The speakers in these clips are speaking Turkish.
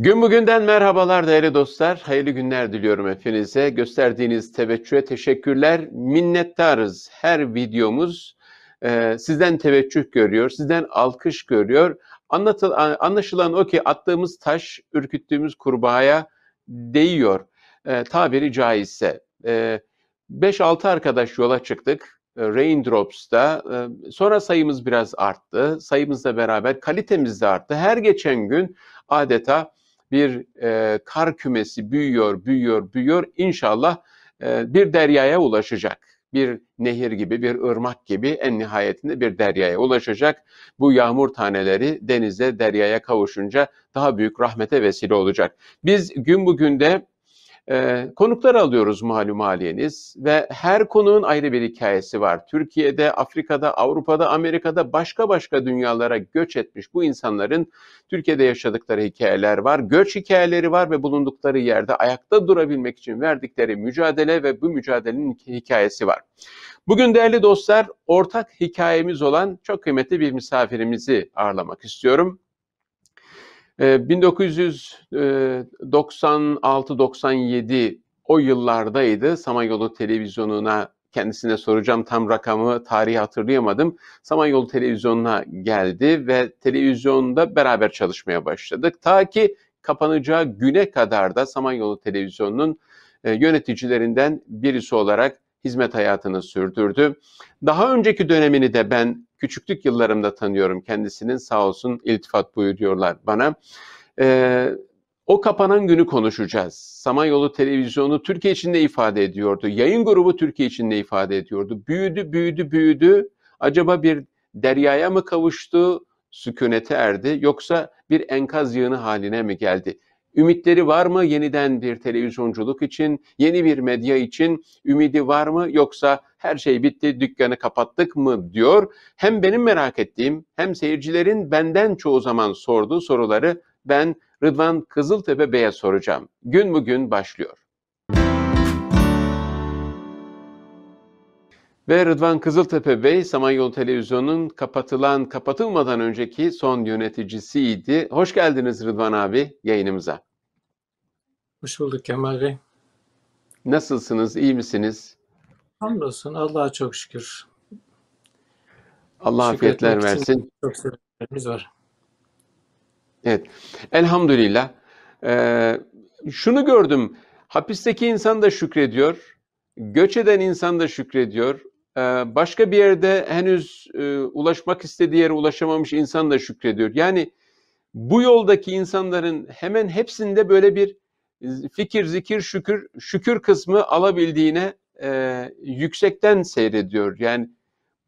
Gün bugünden merhabalar değerli dostlar. Hayırlı günler diliyorum hepinize. Gösterdiğiniz teveccühe teşekkürler. Minnettarız. Her videomuz e, sizden teveccüh görüyor, sizden alkış görüyor. Anlatıl, anlaşılan o ki attığımız taş ürküttüğümüz kurbağaya değiyor. E, tabiri caizse. E, 5-6 arkadaş yola çıktık. E, Raindrops'ta. E, sonra sayımız biraz arttı. Sayımızla beraber kalitemiz de arttı. Her geçen gün adeta bir e, kar kümesi büyüyor, büyüyor, büyüyor. İnşallah e, bir deryaya ulaşacak. Bir nehir gibi, bir ırmak gibi en nihayetinde bir deryaya ulaşacak. Bu yağmur taneleri denize, deryaya kavuşunca daha büyük rahmete vesile olacak. Biz gün bugün de e, konuklar alıyoruz malum haliniz ve her konuğun ayrı bir hikayesi var. Türkiye'de, Afrika'da, Avrupa'da, Amerika'da başka başka dünyalara göç etmiş bu insanların Türkiye'de yaşadıkları hikayeler var. Göç hikayeleri var ve bulundukları yerde ayakta durabilmek için verdikleri mücadele ve bu mücadelenin hikayesi var. Bugün değerli dostlar ortak hikayemiz olan çok kıymetli bir misafirimizi ağırlamak istiyorum. 1996-97 ee, o yıllardaydı. Samanyolu Televizyonu'na kendisine soracağım tam rakamı, tarihi hatırlayamadım. Samanyolu Televizyonu'na geldi ve televizyonda beraber çalışmaya başladık. Ta ki kapanacağı güne kadar da Samanyolu Televizyonu'nun e, yöneticilerinden birisi olarak hizmet hayatını sürdürdü. Daha önceki dönemini de ben küçüklük yıllarımda tanıyorum kendisinin sağ olsun iltifat buyuruyorlar bana. Ee, o kapanan günü konuşacağız. Samanyolu Televizyonu Türkiye için ne ifade ediyordu? Yayın grubu Türkiye için ne ifade ediyordu? Büyüdü, büyüdü, büyüdü. Acaba bir deryaya mı kavuştu, sükunete erdi yoksa bir enkaz yığını haline mi geldi? Ümitleri var mı yeniden bir televizyonculuk için, yeni bir medya için ümidi var mı yoksa her şey bitti, dükkanı kapattık mı diyor. Hem benim merak ettiğim hem seyircilerin benden çoğu zaman sorduğu soruları ben Rıdvan Kızıltepe Bey'e soracağım. Gün bugün başlıyor. Ve Rıdvan Kızıltepe Bey, Samanyolu Televizyonu'nun kapatılan, kapatılmadan önceki son yöneticisiydi. Hoş geldiniz Rıdvan abi yayınımıza. Hoş bulduk Kemal Bey. Nasılsınız, iyi misiniz? Hamdolsun, Allah'a çok şükür. Allah afiyetler versin. Çok sebeplerimiz var. Evet, elhamdülillah. Ee, şunu gördüm, hapisteki insan da şükrediyor, göç eden insan da şükrediyor, başka bir yerde henüz e, ulaşmak istediği yere ulaşamamış insan da şükrediyor. Yani bu yoldaki insanların hemen hepsinde böyle bir fikir, zikir, şükür, şükür kısmı alabildiğine e, yüksekten seyrediyor. Yani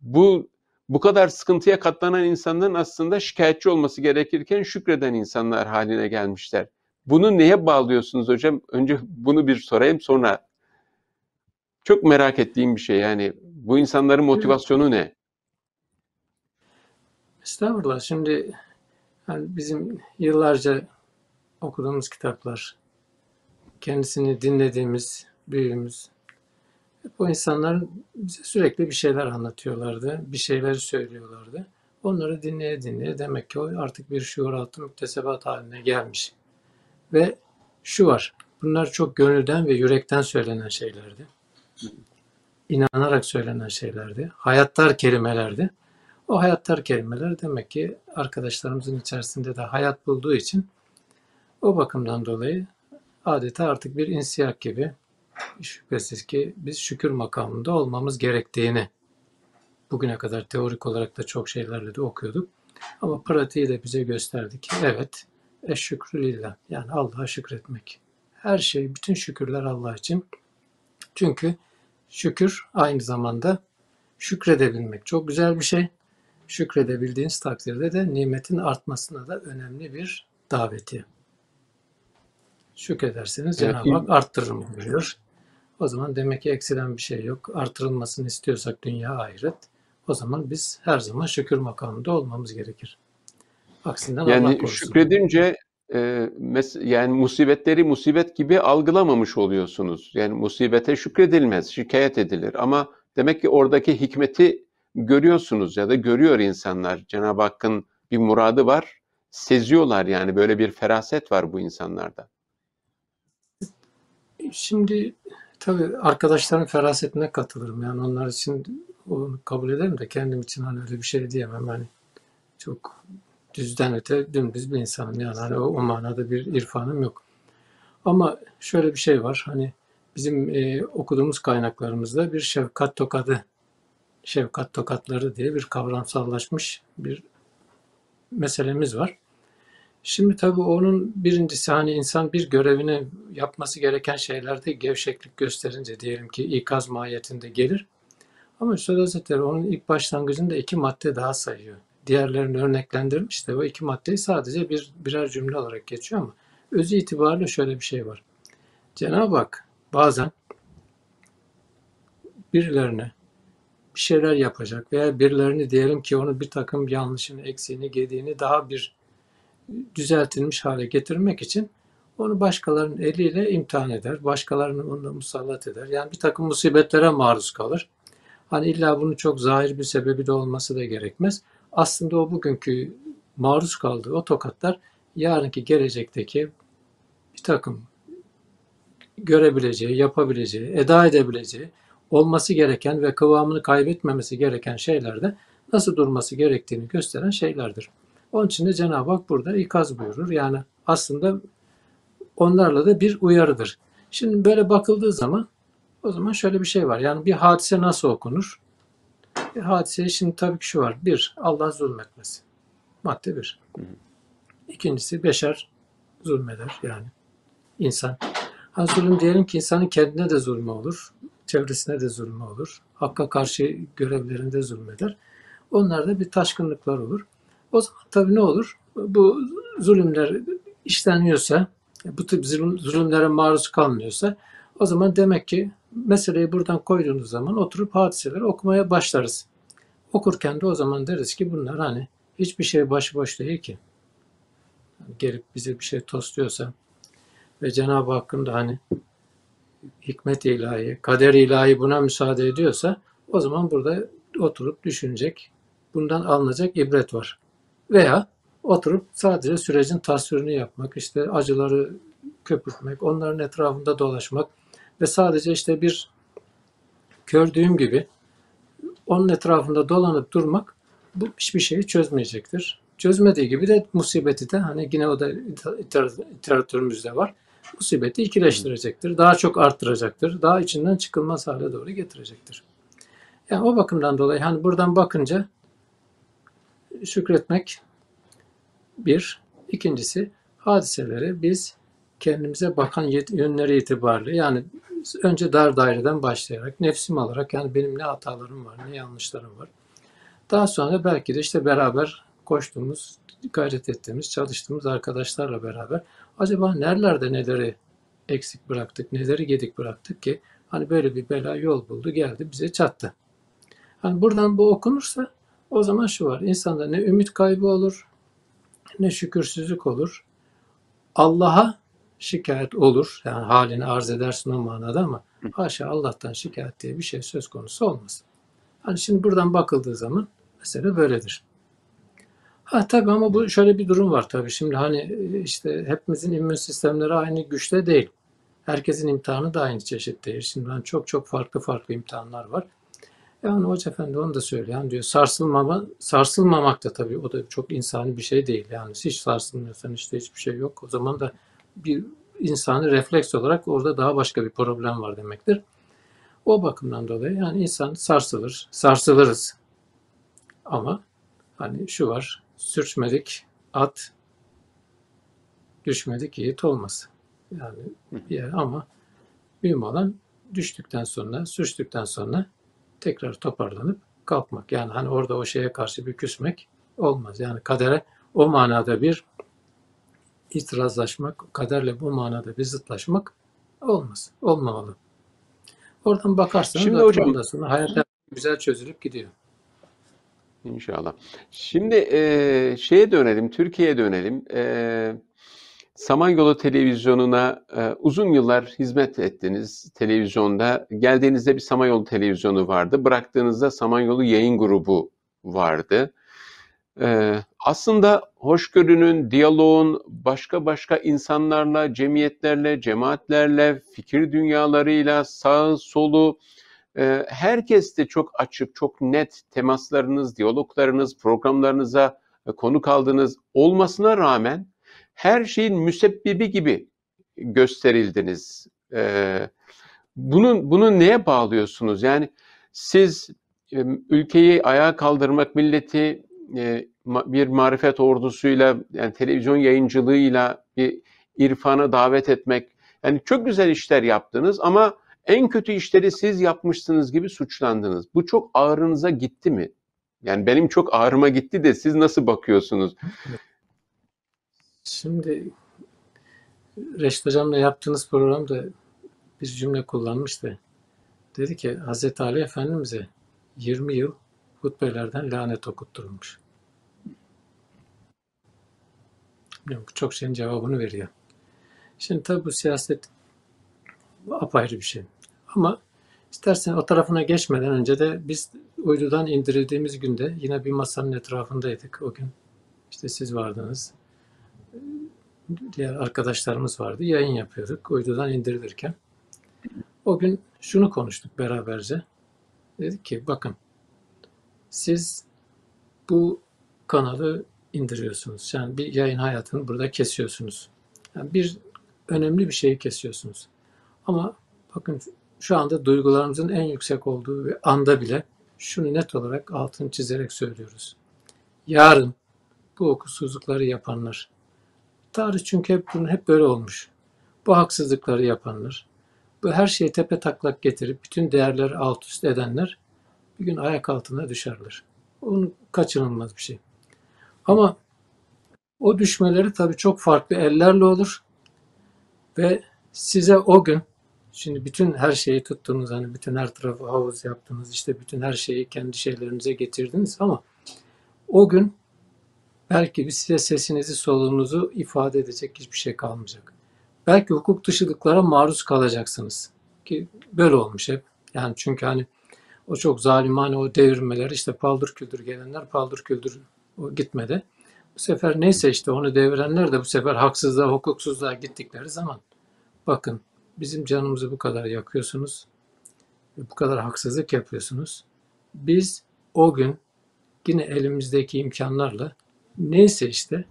bu bu kadar sıkıntıya katlanan insanların aslında şikayetçi olması gerekirken şükreden insanlar haline gelmişler. Bunu neye bağlıyorsunuz hocam? Önce bunu bir sorayım sonra çok merak ettiğim bir şey yani bu insanların motivasyonu ne? Estağfurullah. Şimdi yani bizim yıllarca okuduğumuz kitaplar, kendisini dinlediğimiz büyüğümüz hep o insanlar bize sürekli bir şeyler anlatıyorlardı, bir şeyler söylüyorlardı. Onları dinleye dinleye demek ki o artık bir şuur altı müktesebat haline gelmiş. Ve şu var, bunlar çok gönülden ve yürekten söylenen şeylerdi. İnanarak söylenen şeylerdi. Hayattar kelimelerdi. O hayattar kelimeler demek ki arkadaşlarımızın içerisinde de hayat bulduğu için o bakımdan dolayı adeta artık bir insiyak gibi şüphesiz ki biz şükür makamında olmamız gerektiğini bugüne kadar teorik olarak da çok şeylerle de okuyorduk. Ama pratiği de bize gösterdi ki evet eşşükrü lillah yani Allah'a şükretmek. Her şey, bütün şükürler Allah için. Çünkü şükür aynı zamanda şükredebilmek çok güzel bir şey. Şükredebildiğiniz takdirde de nimetin artmasına da önemli bir daveti. Şükrederseniz evet. Cenab-ı Hak arttırırım buyuruyor. O zaman demek ki eksilen bir şey yok. Artırılmasını istiyorsak dünya ahiret. O zaman biz her zaman şükür makamında olmamız gerekir. Aksinden yani Allah korusun. şükredince e, yani musibetleri musibet gibi algılamamış oluyorsunuz. Yani musibete şükredilmez, şikayet edilir. Ama demek ki oradaki hikmeti görüyorsunuz ya da görüyor insanlar. Cenab-ı Hakk'ın bir muradı var seziyorlar yani böyle bir feraset var bu insanlarda. Şimdi tabii arkadaşların ferasetine katılırım. Yani onlar için onu kabul ederim de kendim için hani öyle bir şey diyemem. Hani çok düzden öte dümdüz bir insanım. Yani hani o, o manada bir irfanım yok. Ama şöyle bir şey var. Hani bizim e, okuduğumuz kaynaklarımızda bir şefkat tokadı, şefkat tokatları diye bir kavramsallaşmış bir meselemiz var. Şimdi tabii onun birincisi hani insan bir görevini yapması gereken şeylerde gevşeklik gösterince diyelim ki ikaz mahiyetinde gelir. Ama Üstad Hazretleri onun ilk başlangıcında iki madde daha sayıyor. Diğerlerini örneklendirmiş de o iki maddeyi sadece bir birer cümle olarak geçiyor ama özü itibariyle şöyle bir şey var. Cenab-ı Hak bazen birilerine bir şeyler yapacak veya birilerini diyelim ki onu bir takım yanlışını, eksiğini, gediğini daha bir düzeltilmiş hale getirmek için onu başkalarının eliyle imtihan eder. Başkalarını onunla musallat eder. Yani bir takım musibetlere maruz kalır. Hani illa bunun çok zahir bir sebebi de olması da gerekmez. Aslında o bugünkü maruz kaldığı o tokatlar yarınki gelecekteki bir takım görebileceği, yapabileceği, eda edebileceği, olması gereken ve kıvamını kaybetmemesi gereken şeylerde nasıl durması gerektiğini gösteren şeylerdir. Onun için de Cenab-ı Hak burada ikaz buyurur. Yani aslında onlarla da bir uyarıdır. Şimdi böyle bakıldığı zaman o zaman şöyle bir şey var. Yani bir hadise nasıl okunur? Bir hadise şimdi tabii ki şu var. Bir, Allah zulmetmesi. Madde bir. İkincisi, beşer zulmeder yani. insan. Ha zulüm diyelim ki insanın kendine de zulmü olur. Çevresine de zulmü olur. Hakka karşı görevlerinde zulmeder. Onlarda bir taşkınlıklar olur. O zaman tabii ne olur? Bu zulümler işleniyorsa, bu tip zulümlere maruz kalmıyorsa o zaman demek ki meseleyi buradan koyduğunuz zaman oturup hadiseleri okumaya başlarız. Okurken de o zaman deriz ki bunlar hani hiçbir şey başıboş değil ki. Yani gelip bize bir şey tosluyorsa ve Cenab-ı Hakk'ın da hani hikmet ilahi, kader ilahi buna müsaade ediyorsa o zaman burada oturup düşünecek, bundan alınacak ibret var. Veya oturup sadece sürecin tasvirini yapmak, işte acıları köpürtmek, onların etrafında dolaşmak ve sadece işte bir gördüğüm gibi onun etrafında dolanıp durmak bu hiçbir şeyi çözmeyecektir. Çözmediği gibi de musibeti de hani yine o da literatürümüzde var. Musibeti ikileştirecektir. Daha çok arttıracaktır. Daha içinden çıkılmaz hale doğru getirecektir. Yani o bakımdan dolayı hani buradan bakınca şükretmek bir. İkincisi hadiseleri biz kendimize bakan yönleri itibariyle yani önce dar daireden başlayarak nefsim alarak yani benim ne hatalarım var ne yanlışlarım var. Daha sonra belki de işte beraber koştuğumuz, gayret ettiğimiz, çalıştığımız arkadaşlarla beraber acaba nerelerde neleri eksik bıraktık, neleri gedik bıraktık ki hani böyle bir bela yol buldu geldi bize çattı. Hani buradan bu okunursa o zaman şu var. insanda ne ümit kaybı olur, ne şükürsüzlük olur. Allah'a şikayet olur. Yani halini arz edersin o manada ama haşa Allah'tan şikayet diye bir şey söz konusu olmaz. Hani şimdi buradan bakıldığı zaman mesele böyledir. Ha tabii ama bu şöyle bir durum var tabii. Şimdi hani işte hepimizin immün sistemleri aynı güçte değil. Herkesin imtihanı da aynı çeşit değil. Şimdi hani çok çok farklı farklı imtihanlar var. Yani Hoca Efendi onu da söyleyen diyor sarsılmama, sarsılmamak da tabii o da çok insani bir şey değil. Yani hiç sarsılmıyorsan işte hiçbir şey yok. O zaman da bir insani refleks olarak orada daha başka bir problem var demektir. O bakımdan dolayı yani insan sarsılır, sarsılırız. Ama hani şu var, sürçmedik at, düşmedik yiğit olmaz. Yani bir ama mühim olan düştükten sonra, sürçtükten sonra tekrar toparlanıp kalkmak. Yani hani orada o şeye karşı bir küsmek olmaz. Yani kadere o manada bir itirazlaşmak, kaderle bu manada bir zıtlaşmak olmaz. Olmamalı. Oradan bakarsanız Şimdi hocam, sonra hayat güzel çözülüp gidiyor. İnşallah. Şimdi e, şeye dönelim, Türkiye'ye dönelim. E, Samanyolu Televizyonu'na e, uzun yıllar hizmet ettiniz televizyonda. Geldiğinizde bir Samanyolu Televizyonu vardı. Bıraktığınızda Samanyolu Yayın Grubu vardı. Ee, aslında hoşgörünün, diyaloğun başka başka insanlarla, cemiyetlerle, cemaatlerle, fikir dünyalarıyla, sağ solu, e, herkes de çok açık, çok net temaslarınız, diyaloglarınız, programlarınıza e, konu kaldığınız olmasına rağmen her şeyin müsebbibi gibi gösterildiniz. Ee, bunun bunu neye bağlıyorsunuz? Yani siz e, ülkeyi ayağa kaldırmak, milleti e, bir marifet ordusuyla, yani televizyon yayıncılığıyla bir irfana davet etmek, yani çok güzel işler yaptınız ama en kötü işleri siz yapmışsınız gibi suçlandınız. Bu çok ağrınıza gitti mi? Yani benim çok ağrıma gitti de siz nasıl bakıyorsunuz? Şimdi Reşit Hocam'la yaptığınız programda bir cümle kullanmıştı. Dedi ki Hz. Ali Efendimiz'e 20 yıl hutbelerden lanet okutturulmuş. Çok şeyin cevabını veriyor. Şimdi tabi bu siyaset apayrı bir şey. Ama istersen o tarafına geçmeden önce de biz uydudan indirildiğimiz günde yine bir masanın etrafındaydık o gün. İşte siz vardınız. Diğer arkadaşlarımız vardı. Yayın yapıyorduk uydudan indirilirken. O gün şunu konuştuk beraberce. Dedik ki bakın siz bu kanalı indiriyorsunuz. Yani bir yayın hayatını burada kesiyorsunuz. Yani bir önemli bir şeyi kesiyorsunuz. Ama bakın şu anda duygularımızın en yüksek olduğu bir anda bile şunu net olarak altını çizerek söylüyoruz. Yarın bu okusuzlukları yapanlar, tarih çünkü hep bunun hep böyle olmuş. Bu haksızlıkları yapanlar, bu her şeyi tepe taklak getirip bütün değerleri alt üst edenler bir gün ayak altına düşerler. Onun kaçınılmaz bir şey. Ama o düşmeleri tabii çok farklı ellerle olur ve size o gün şimdi bütün her şeyi tuttunuz hani bütün her tarafı havuz yaptınız işte bütün her şeyi kendi şeylerinize getirdiniz ama o gün belki bir size sesinizi solunuzu ifade edecek hiçbir şey kalmayacak. Belki hukuk dışılıklara maruz kalacaksınız ki böyle olmuş hep. Yani çünkü hani o çok zalimane o devirmeler işte paldır küldür gelenler paldır küldür o gitmedi. Bu sefer neyse işte onu devirenler de bu sefer haksızlığa, hukuksuzluğa gittikleri zaman bakın bizim canımızı bu kadar yakıyorsunuz. Bu kadar haksızlık yapıyorsunuz. Biz o gün yine elimizdeki imkanlarla neyse işte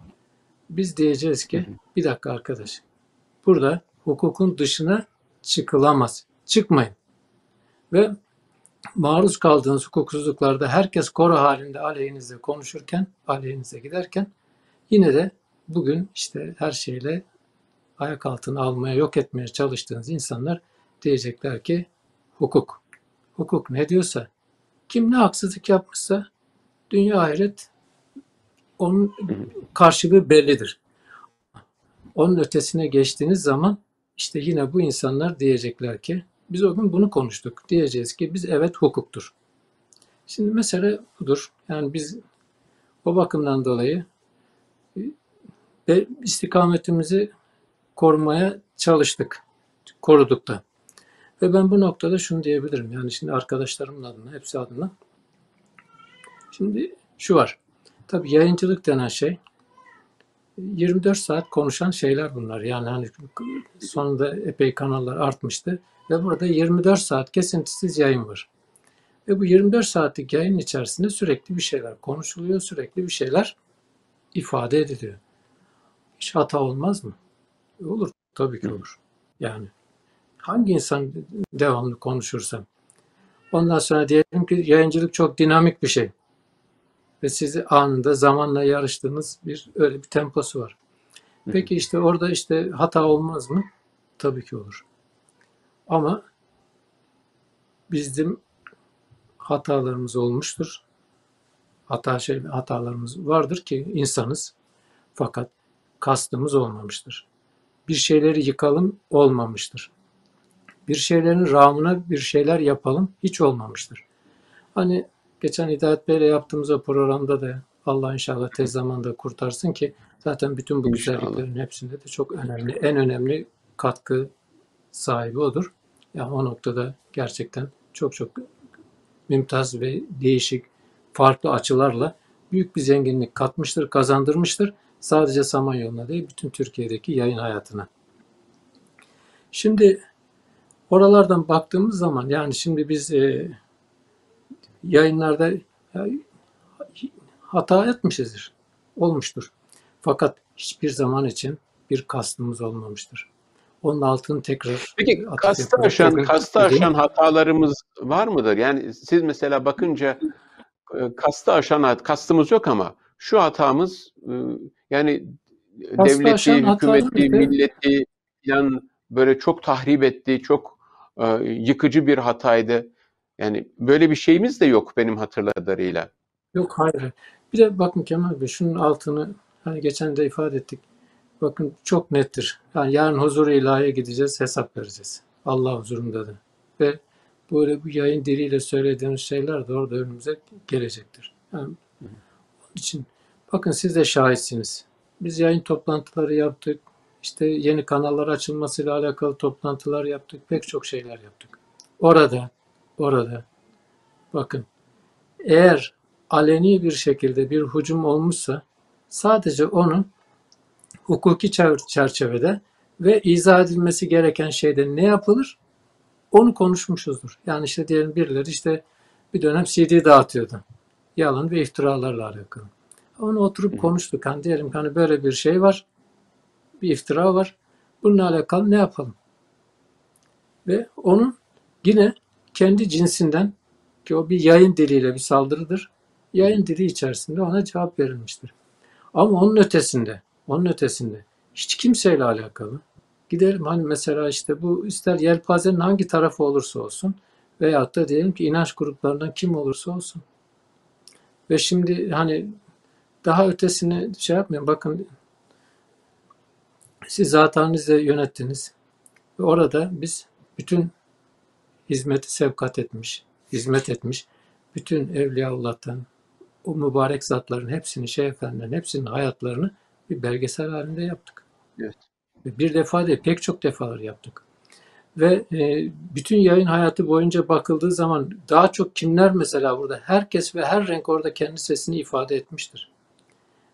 biz diyeceğiz ki bir dakika arkadaş burada hukukun dışına çıkılamaz. Çıkmayın. Ve maruz kaldığınız hukuksuzluklarda herkes koro halinde aleyhinizde konuşurken, aleyhinize giderken yine de bugün işte her şeyle ayak altına almaya, yok etmeye çalıştığınız insanlar diyecekler ki hukuk. Hukuk ne diyorsa, kim ne haksızlık yapmışsa dünya ahiret onun karşılığı bellidir. Onun ötesine geçtiğiniz zaman işte yine bu insanlar diyecekler ki biz o gün bunu konuştuk. Diyeceğiz ki biz evet hukuktur. Şimdi mesele budur. Yani biz o bakımdan dolayı ve istikametimizi korumaya çalıştık. Koruduk da. Ve ben bu noktada şunu diyebilirim. Yani şimdi arkadaşlarımın adına, hepsi adına. Şimdi şu var. Tabii yayıncılık denen şey 24 saat konuşan şeyler bunlar. Yani hani sonunda epey kanallar artmıştı ve burada 24 saat kesintisiz yayın var. Ve bu 24 saatlik yayın içerisinde sürekli bir şeyler konuşuluyor, sürekli bir şeyler ifade ediliyor. Hiç hata olmaz mı? Olur, tabii ki olur. Yani hangi insan devamlı konuşursa. Ondan sonra diyelim ki yayıncılık çok dinamik bir şey ve sizi anında zamanla yarıştığınız bir öyle bir temposu var. Peki işte orada işte hata olmaz mı? Tabii ki olur. Ama bizim hatalarımız olmuştur. Hata şey hatalarımız vardır ki insanız. Fakat kastımız olmamıştır. Bir şeyleri yıkalım olmamıştır. Bir şeylerin rağmına bir şeyler yapalım hiç olmamıştır. Hani Geçen Hidayet Bey'le yaptığımız o programda da Allah inşallah tez zamanda kurtarsın ki zaten bütün bu inşallah. güzelliklerin hepsinde de çok önemli, en önemli katkı sahibi odur. Yani o noktada gerçekten çok çok mümtaz ve değişik farklı açılarla büyük bir zenginlik katmıştır, kazandırmıştır. Sadece Samanyolu'na değil, bütün Türkiye'deki yayın hayatına. Şimdi oralardan baktığımız zaman yani şimdi biz e, yayınlarda ya, hata etmişizdir. Olmuştur. Fakat hiçbir zaman için bir kastımız olmamıştır. Onun altını tekrar Peki atıf kastı aşan, kastı aşan hatalarımız var mıdır? Yani siz mesela bakınca e, kastı aşan kastımız yok ama şu hatamız e, yani Kastı devleti, hükümeti, milleti falan böyle çok tahrip etti, çok e, yıkıcı bir hataydı. Yani böyle bir şeyimiz de yok benim hatırladığıyla. Yok hayır. Bir de bakın Kemal Bey şunun altını hani geçen de ifade ettik. Bakın çok nettir. Yani yarın huzur-u ilahiye gideceğiz, hesap vereceğiz. Allah huzurunda da. Ve böyle bu yayın diliyle söylediğimiz şeyler de orada önümüze gelecektir. Yani onun için bakın siz de şahitsiniz. Biz yayın toplantıları yaptık. İşte yeni kanallar açılmasıyla alakalı toplantılar yaptık. Pek çok şeyler yaptık. Orada, orada bakın eğer aleni bir şekilde bir hücum olmuşsa sadece onu hukuki çer- çerçevede ve izah edilmesi gereken şeyde ne yapılır onu konuşmuşuzdur. Yani işte diyelim birileri işte bir dönem CD dağıtıyordu. Yalan ve iftiralarla alakalı. Onu oturup konuştuk. Hani diyelim hani böyle bir şey var. Bir iftira var. Bununla alakalı ne yapalım? Ve onun yine kendi cinsinden ki o bir yayın diliyle bir saldırıdır. Yayın dili içerisinde ona cevap verilmiştir. Ama onun ötesinde, onun ötesinde hiç kimseyle alakalı. Gidelim hani mesela işte bu ister yelpazenin hangi tarafı olursa olsun veyahut da diyelim ki inanç gruplarından kim olursa olsun. Ve şimdi hani daha ötesini şey yapmayın. Bakın siz zatenizle yönettiniz. Ve orada biz bütün hizmeti sevkat etmiş, hizmet etmiş, bütün Evliyaullah'tan, o mübarek zatların hepsini, şey efendilerin hepsinin hayatlarını bir belgesel halinde yaptık. Evet. Ve Bir defa değil, pek çok defalar yaptık. Ve e, bütün yayın hayatı boyunca bakıldığı zaman daha çok kimler mesela burada? Herkes ve her renk orada kendi sesini ifade etmiştir.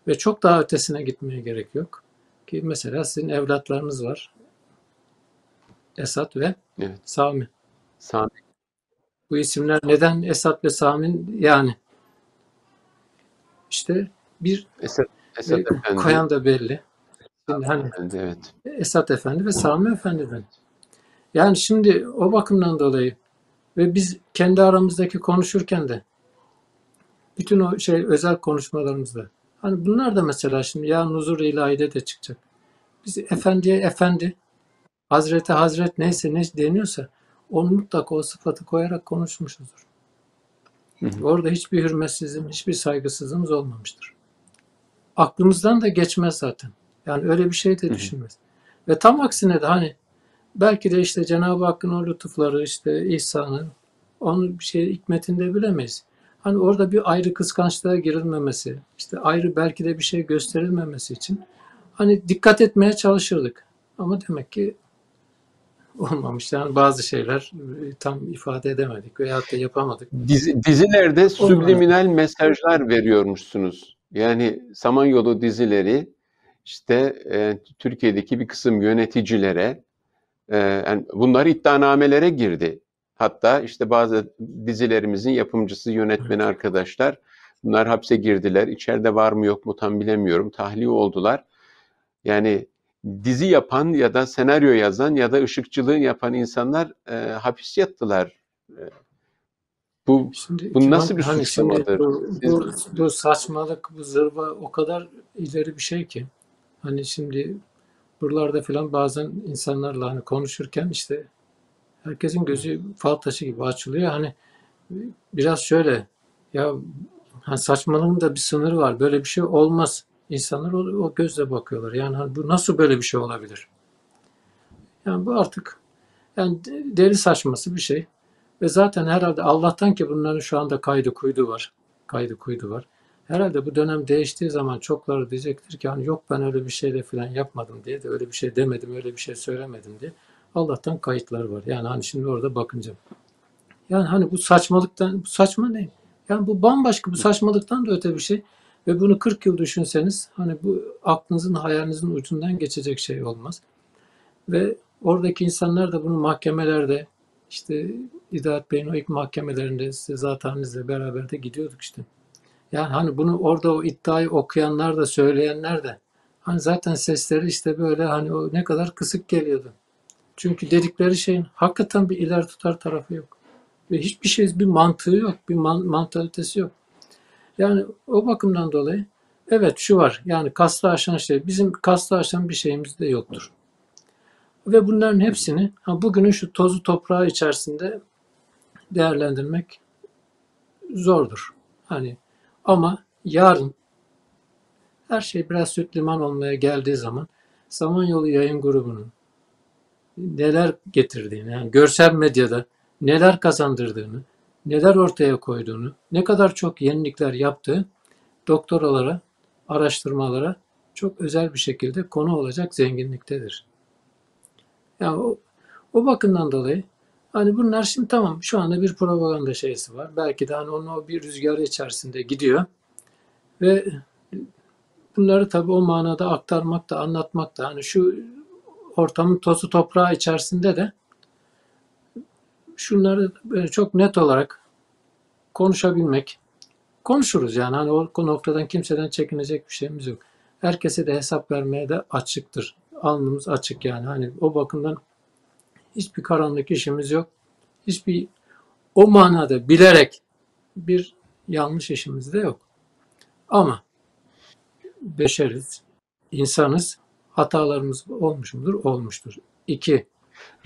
Ve çok daha ötesine gitmeye gerek yok. Ki mesela sizin evlatlarınız var. Esat ve Evet. Sami. Sami Bu isimler neden Esat ve Sami'nin yani işte bir Esat, Esat e, Efendi. koyan da belli. Şimdi hani Efendi, evet. Esat Efendi ve Sami Efendi'den. Yani şimdi o bakımdan dolayı ve biz kendi aramızdaki konuşurken de bütün o şey özel konuşmalarımızda hani bunlar da mesela şimdi ya nuzur ilahide de çıkacak. Biz efendiye efendi, hazrete hazret neyse ne deniyorsa onu mutlaka o sıfatı koyarak konuşmuşuzdur. Hı hı. Orada hiçbir hürmetsizliğimiz, hiçbir saygısızlığımız olmamıştır. Aklımızdan da geçmez zaten. Yani öyle bir şey de Hı hı. düşünmez. Ve tam aksine de hani belki de işte Cenab-ı Hakk'ın o lütufları, işte ihsanı, onun bir şey hikmetinde bilemeyiz. Hani orada bir ayrı kıskançlığa girilmemesi, işte ayrı belki de bir şey gösterilmemesi için hani dikkat etmeye çalışırdık. Ama demek ki olmamış. Yani bazı şeyler e, tam ifade edemedik veyahut da yapamadık. Dizi, dizilerde subliminal mesajlar veriyormuşsunuz. Yani Samanyolu dizileri işte e, Türkiye'deki bir kısım yöneticilere e, yani bunlar iddianamelere girdi. Hatta işte bazı dizilerimizin yapımcısı, yönetmeni arkadaşlar bunlar hapse girdiler. İçeride var mı yok mu tam bilemiyorum. Tahliye oldular. Yani dizi yapan ya da senaryo yazan ya da ışıkçılığı yapan insanlar e, hapis yattılar. E, bu Şimdi Bu nasıl bir hani suçlamadır? Bu, bu, bu saçmalık, bu zırva o kadar ileri bir şey ki. Hani şimdi buralarda falan bazen insanlarla hani konuşurken işte herkesin gözü fal taşı gibi açılıyor. Hani biraz şöyle ya hani saçmalığın da bir sınırı var. Böyle bir şey olmaz. İnsanlar o, o gözle bakıyorlar. Yani hani bu nasıl böyle bir şey olabilir? Yani bu artık yani de- deli saçması bir şey. Ve zaten herhalde Allah'tan ki bunların şu anda kaydı kuydu var. Kaydı kuydu var. Herhalde bu dönem değiştiği zaman çokları diyecektir ki hani yok ben öyle bir şeyle falan yapmadım diye de öyle bir şey demedim, öyle bir şey söylemedim diye. Allah'tan kayıtlar var. Yani hani şimdi orada bakınca. Yani hani bu saçmalıktan, bu saçma ne? Yani bu bambaşka bu saçmalıktan da öte bir şey. Ve bunu 40 yıl düşünseniz hani bu aklınızın hayalinizin ucundan geçecek şey olmaz. Ve oradaki insanlar da bunu mahkemelerde işte İdaat Bey'in o ilk mahkemelerinde size zaten beraber de gidiyorduk işte. Yani hani bunu orada o iddiayı okuyanlar da söyleyenler de hani zaten sesleri işte böyle hani o ne kadar kısık geliyordu. Çünkü dedikleri şeyin hakikaten bir iler tutar tarafı yok. Ve hiçbir şey bir mantığı yok, bir man, mantalitesi yok. Yani o bakımdan dolayı evet şu var yani kasta aşan şey bizim kasta aşan bir şeyimiz de yoktur. Ve bunların hepsini bugünün şu tozu toprağı içerisinde değerlendirmek zordur. Hani ama yarın her şey biraz süt liman olmaya geldiği zaman Samanyolu Yayın Grubu'nun neler getirdiğini, yani görsel medyada neler kazandırdığını, neler ortaya koyduğunu, ne kadar çok yenilikler yaptığı doktoralara, araştırmalara çok özel bir şekilde konu olacak zenginliktedir. Yani o, o bakımdan dolayı hani bunlar şimdi tamam şu anda bir propaganda şeysi var. Belki de hani onun o bir rüzgarı içerisinde gidiyor. Ve bunları tabii o manada aktarmak da anlatmak da hani şu ortamın tozu toprağı içerisinde de şunları çok net olarak konuşabilmek. Konuşuruz yani hani o noktadan kimseden çekinecek bir şeyimiz yok. Herkese de hesap vermeye de açıktır. Alnımız açık yani hani o bakımdan hiçbir karanlık işimiz yok. Hiçbir o manada bilerek bir yanlış işimiz de yok. Ama beşeriz, insanız, hatalarımız olmuş mudur? Olmuştur. İki,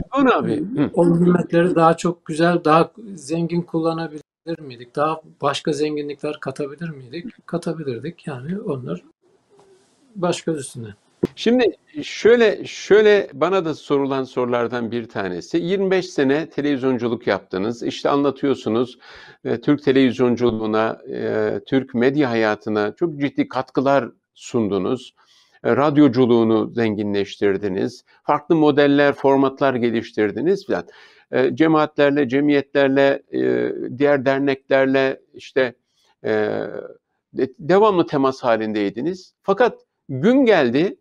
Rıdvan abi. o nimetleri daha çok güzel, daha zengin kullanabilir miydik? Daha başka zenginlikler katabilir miydik? Katabilirdik. Yani onlar başka üstüne. Şimdi şöyle şöyle bana da sorulan sorulardan bir tanesi. 25 sene televizyonculuk yaptınız. İşte anlatıyorsunuz e, Türk televizyonculuğuna, e, Türk medya hayatına çok ciddi katkılar sundunuz. E, radyoculuğunu zenginleştirdiniz. Farklı modeller, formatlar geliştirdiniz falan. E, cemaatlerle, cemiyetlerle, e, diğer derneklerle işte e, devamlı temas halindeydiniz. Fakat gün geldi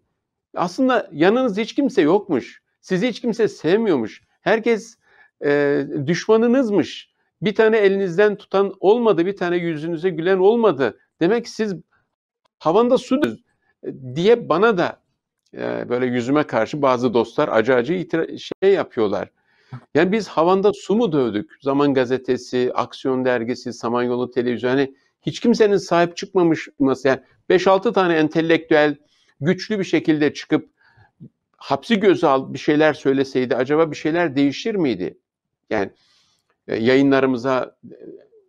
aslında yanınızda hiç kimse yokmuş. Sizi hiç kimse sevmiyormuş. Herkes e, düşmanınızmış. Bir tane elinizden tutan olmadı, bir tane yüzünüze gülen olmadı. Demek ki siz havanda su diye bana da e, böyle yüzüme karşı bazı dostlar acı acı şey yapıyorlar. Yani biz havanda su mu dövdük? Zaman Gazetesi, Aksiyon Dergisi, Samanyolu Televizyonu hani hiç kimsenin sahip çıkmamış yani 5-6 tane entelektüel güçlü bir şekilde çıkıp hapsi göze al bir şeyler söyleseydi acaba bir şeyler değişir miydi? Yani e, yayınlarımıza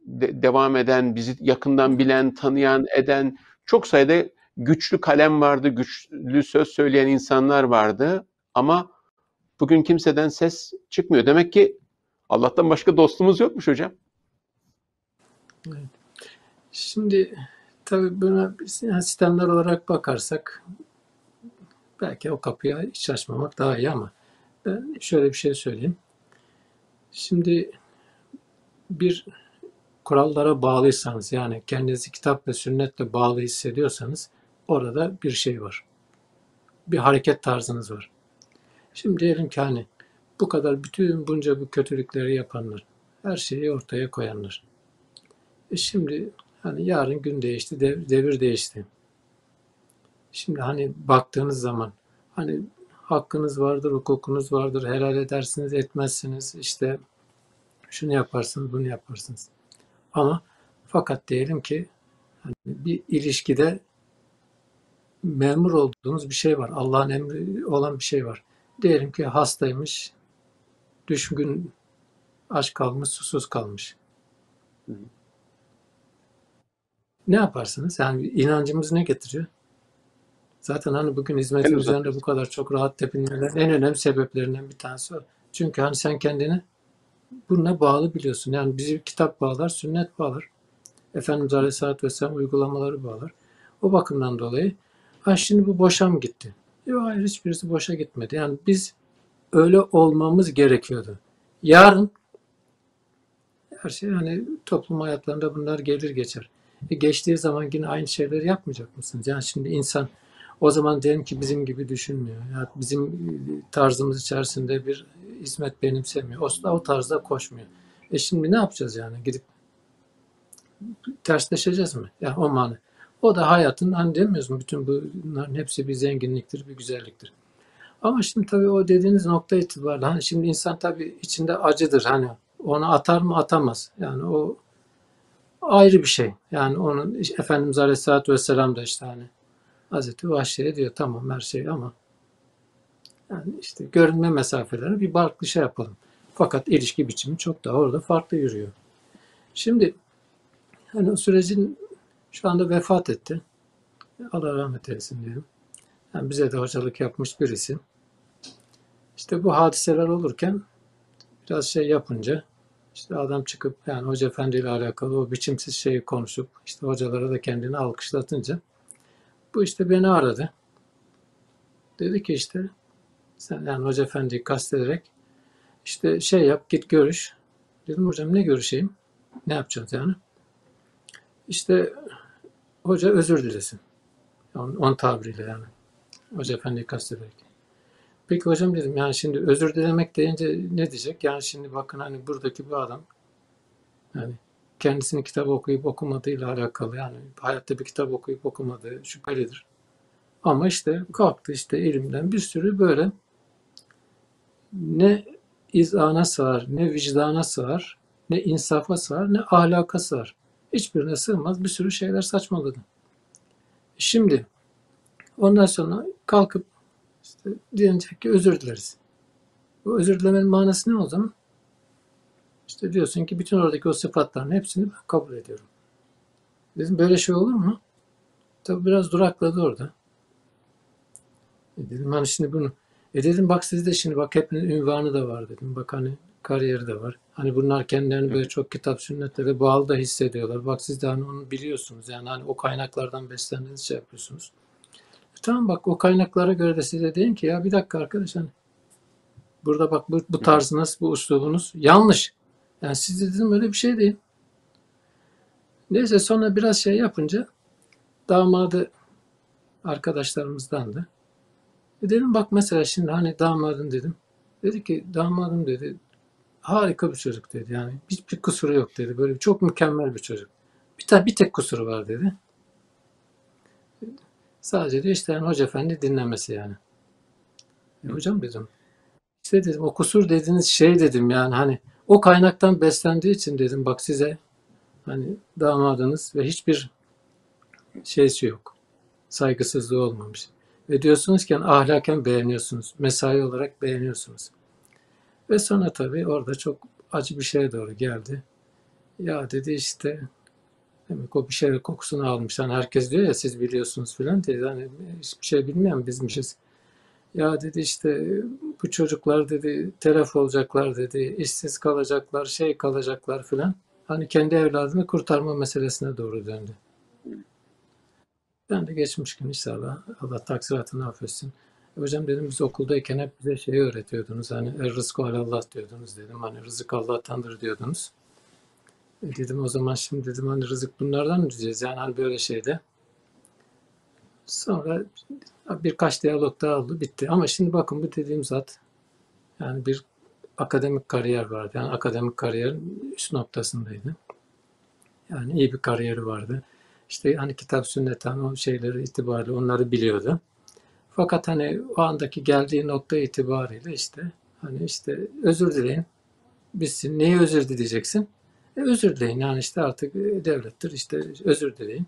de, devam eden, bizi yakından bilen, tanıyan, eden çok sayıda güçlü kalem vardı, güçlü söz söyleyen insanlar vardı ama bugün kimseden ses çıkmıyor. Demek ki Allah'tan başka dostumuz yokmuş hocam. Şimdi tabii buna yani sistemler olarak bakarsak belki o kapıya hiç açmamak daha iyi ama ben şöyle bir şey söyleyeyim. Şimdi bir kurallara bağlıysanız yani kendinizi kitap ve sünnetle bağlı hissediyorsanız orada bir şey var. Bir hareket tarzınız var. Şimdi diyelim ki hani bu kadar bütün bunca bu kötülükleri yapanlar, her şeyi ortaya koyanlar. E şimdi hani yarın gün değişti, dev, devir değişti. Şimdi hani baktığınız zaman hani hakkınız vardır, hukukunuz vardır, helal edersiniz, etmezsiniz, işte şunu yaparsınız, bunu yaparsınız. Ama fakat diyelim ki hani bir ilişkide memur olduğunuz bir şey var. Allah'ın emri olan bir şey var. Diyelim ki hastaymış, düşkün aç kalmış, susuz kalmış. Ne yaparsınız? Yani inancımız ne getiriyor? Zaten hani bugün hizmetin üzerinde bu kadar çok rahat tepinmelerin en önemli sebeplerinden bir tanesi o. Çünkü hani sen kendini bununla bağlı biliyorsun. Yani bizi kitap bağlar, sünnet bağlar. Efendimiz Aleyhisselatü Vesselam uygulamaları bağlar. O bakımdan dolayı ha şimdi bu boşa mı gitti? Yok hayır hiçbirisi boşa gitmedi. Yani biz öyle olmamız gerekiyordu. Yarın her şey hani toplum hayatlarında bunlar gelir geçer. E geçtiği zaman yine aynı şeyleri yapmayacak mısınız? Yani şimdi insan o zaman diyelim ki bizim gibi düşünmüyor. Yani bizim tarzımız içerisinde bir hizmet benimsemiyor. O, o tarzda koşmuyor. E şimdi ne yapacağız yani? Gidip tersleşeceğiz mi? Yani o manı. O da hayatın hani demiyoruz mu? Bütün bunların hepsi bir zenginliktir, bir güzelliktir. Ama şimdi tabii o dediğiniz nokta itibariyle hani şimdi insan tabii içinde acıdır hani onu atar mı atamaz. Yani o ayrı bir şey. Yani onun Efendimiz Aleyhisselatü Vesselam da işte hani Hazreti Vahşi'ye diyor tamam her şey ama yani işte görünme mesafelerini bir farklı şey yapalım. Fakat ilişki biçimi çok daha orada farklı yürüyor. Şimdi hani o sürecin şu anda vefat etti. Allah rahmet eylesin diyelim. Yani bize de hocalık yapmış birisi. İşte bu hadiseler olurken biraz şey yapınca işte adam çıkıp yani Hoca Efendi ile alakalı o biçimsiz şeyi konuşup işte hocalara da kendini alkışlatınca bu işte beni aradı. Dedi ki işte sen yani Hoca Efendi'yi kastederek işte şey yap git görüş. Dedim hocam ne görüşeyim? Ne yapacağız yani? İşte hoca özür dilesin. On, on tabiriyle yani. Hoca Efendi'yi kastederek. Peki hocam dedim yani şimdi özür dilemek deyince ne diyecek? Yani şimdi bakın hani buradaki bu adam yani kendisini kitap okuyup okumadığıyla alakalı yani hayatta bir kitap okuyup okumadığı şüphelidir. Ama işte kalktı işte elimden bir sürü böyle ne izana sığar, ne vicdana sığar, ne insafa sığar, ne ahlaka sığar. Hiçbirine sığmaz bir sürü şeyler saçmaladı. Şimdi ondan sonra kalkıp işte diyecek ki özür dileriz. Bu özür dilemenin manası ne o zaman? İşte diyorsun ki bütün oradaki o sıfatların hepsini ben kabul ediyorum. Dedim böyle şey olur mu? Tabi biraz durakladı orada. E dedim hani şimdi bunu e dedim bak sizde şimdi bak hepinin ünvanı da var dedim. Bak hani kariyeri de var. Hani bunlar kendilerini böyle çok kitap sünnetlere bağlı da hissediyorlar. Bak siz de hani onu biliyorsunuz. Yani hani o kaynaklardan beslendiğiniz şey yapıyorsunuz. Tamam bak o kaynaklara göre de size deyin ki ya bir dakika arkadaş hani burada bak bu, bu tarzınız, bu uslubunuz yanlış. Yani siz de dedim öyle bir şey değil. Neyse sonra biraz şey yapınca damadı arkadaşlarımızdan da e dedim bak mesela şimdi hani damadın dedim. Dedi ki damadım dedi harika bir çocuk dedi. Yani hiçbir kusuru yok dedi. Böyle çok mükemmel bir çocuk. Bir, tane bir tek kusuru var dedi. Sadece de işte yani hoca efendi dinlemesi yani. E hocam dedim. İşte dedim o kusur dediğiniz şey dedim yani hani o kaynaktan beslendiği için dedim bak size hani damadınız ve hiçbir şeysi yok. Saygısızlığı olmamış. Ve diyorsunuz ki yani ahlaken beğeniyorsunuz. Mesai olarak beğeniyorsunuz. Ve sonra tabii orada çok acı bir şeye doğru geldi. Ya dedi işte Demek o bir şey kokusunu almış. Hani herkes diyor ya siz biliyorsunuz filan diye. Hani hiçbir şey bilmeyen bizmişiz. Ya dedi işte bu çocuklar dedi telef olacaklar dedi. işsiz kalacaklar, şey kalacaklar filan. Hani kendi evladını kurtarma meselesine doğru döndü. Ben de geçmiş gün inşallah Allah taksiratını affetsin. Hocam dedim biz okuldayken hep bize şeyi öğretiyordunuz. Hani er rızkı Allah diyordunuz dedim. Hani rızık Allah'tandır diyordunuz. Dedim o zaman şimdi dedim hani rızık bunlardan mı diyeceğiz yani hani böyle şeyde. Sonra birkaç diyalog daha oldu bitti. Ama şimdi bakın bu dediğim zat yani bir akademik kariyer vardı. Yani akademik kariyerin üst noktasındaydı. Yani iyi bir kariyeri vardı. İşte hani kitap sünnet hani o şeyleri itibariyle onları biliyordu. Fakat hani o andaki geldiği nokta itibariyle işte hani işte özür dileyin. Bitsin. Neyi özür dileyeceksin? E, özür dileyin. Yani işte artık e, devlettir. işte özür dileyin.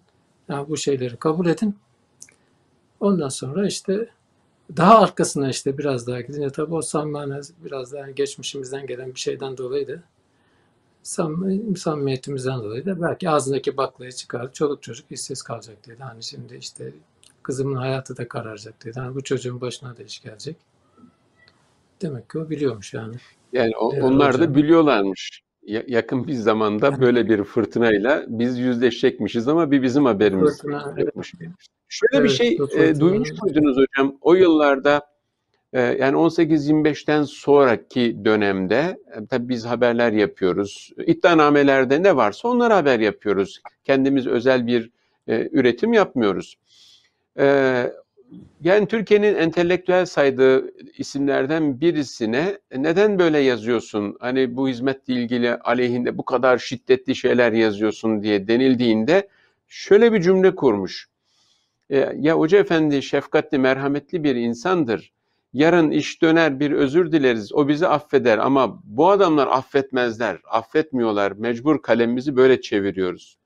Yani bu şeyleri kabul edin. Ondan sonra işte daha arkasına işte biraz daha gidince tabii o samimane biraz daha geçmişimizden gelen bir şeyden dolayı da sam samimiyetimizden dolayı da belki ağzındaki baklayı çıkar. Çoluk çocuk işsiz kalacak dedi. Hani şimdi işte kızımın hayatı da kararacak dedi. Hani bu çocuğun başına da iş gelecek. Demek ki o biliyormuş yani. Yani o, onlar da biliyorlarmış yakın bir zamanda böyle bir fırtınayla biz yüzleşecekmişiz ama bir bizim haberimiz yokmuş. Şöyle evet, bir şey e, duymuş muydunuz hocam? O yıllarda Ee, yani 18-25'ten sonraki dönemde e, tabii biz haberler yapıyoruz. İddianamelerde ne varsa onları haber yapıyoruz. Kendimiz özel bir e, üretim yapmıyoruz. Ee, yani Türkiye'nin entelektüel saydığı isimlerden birisine neden böyle yazıyorsun? Hani bu hizmetle ilgili aleyhinde bu kadar şiddetli şeyler yazıyorsun diye denildiğinde şöyle bir cümle kurmuş. E, ya Hoca Efendi şefkatli, merhametli bir insandır. Yarın iş döner bir özür dileriz. O bizi affeder ama bu adamlar affetmezler. Affetmiyorlar. Mecbur kalemimizi böyle çeviriyoruz.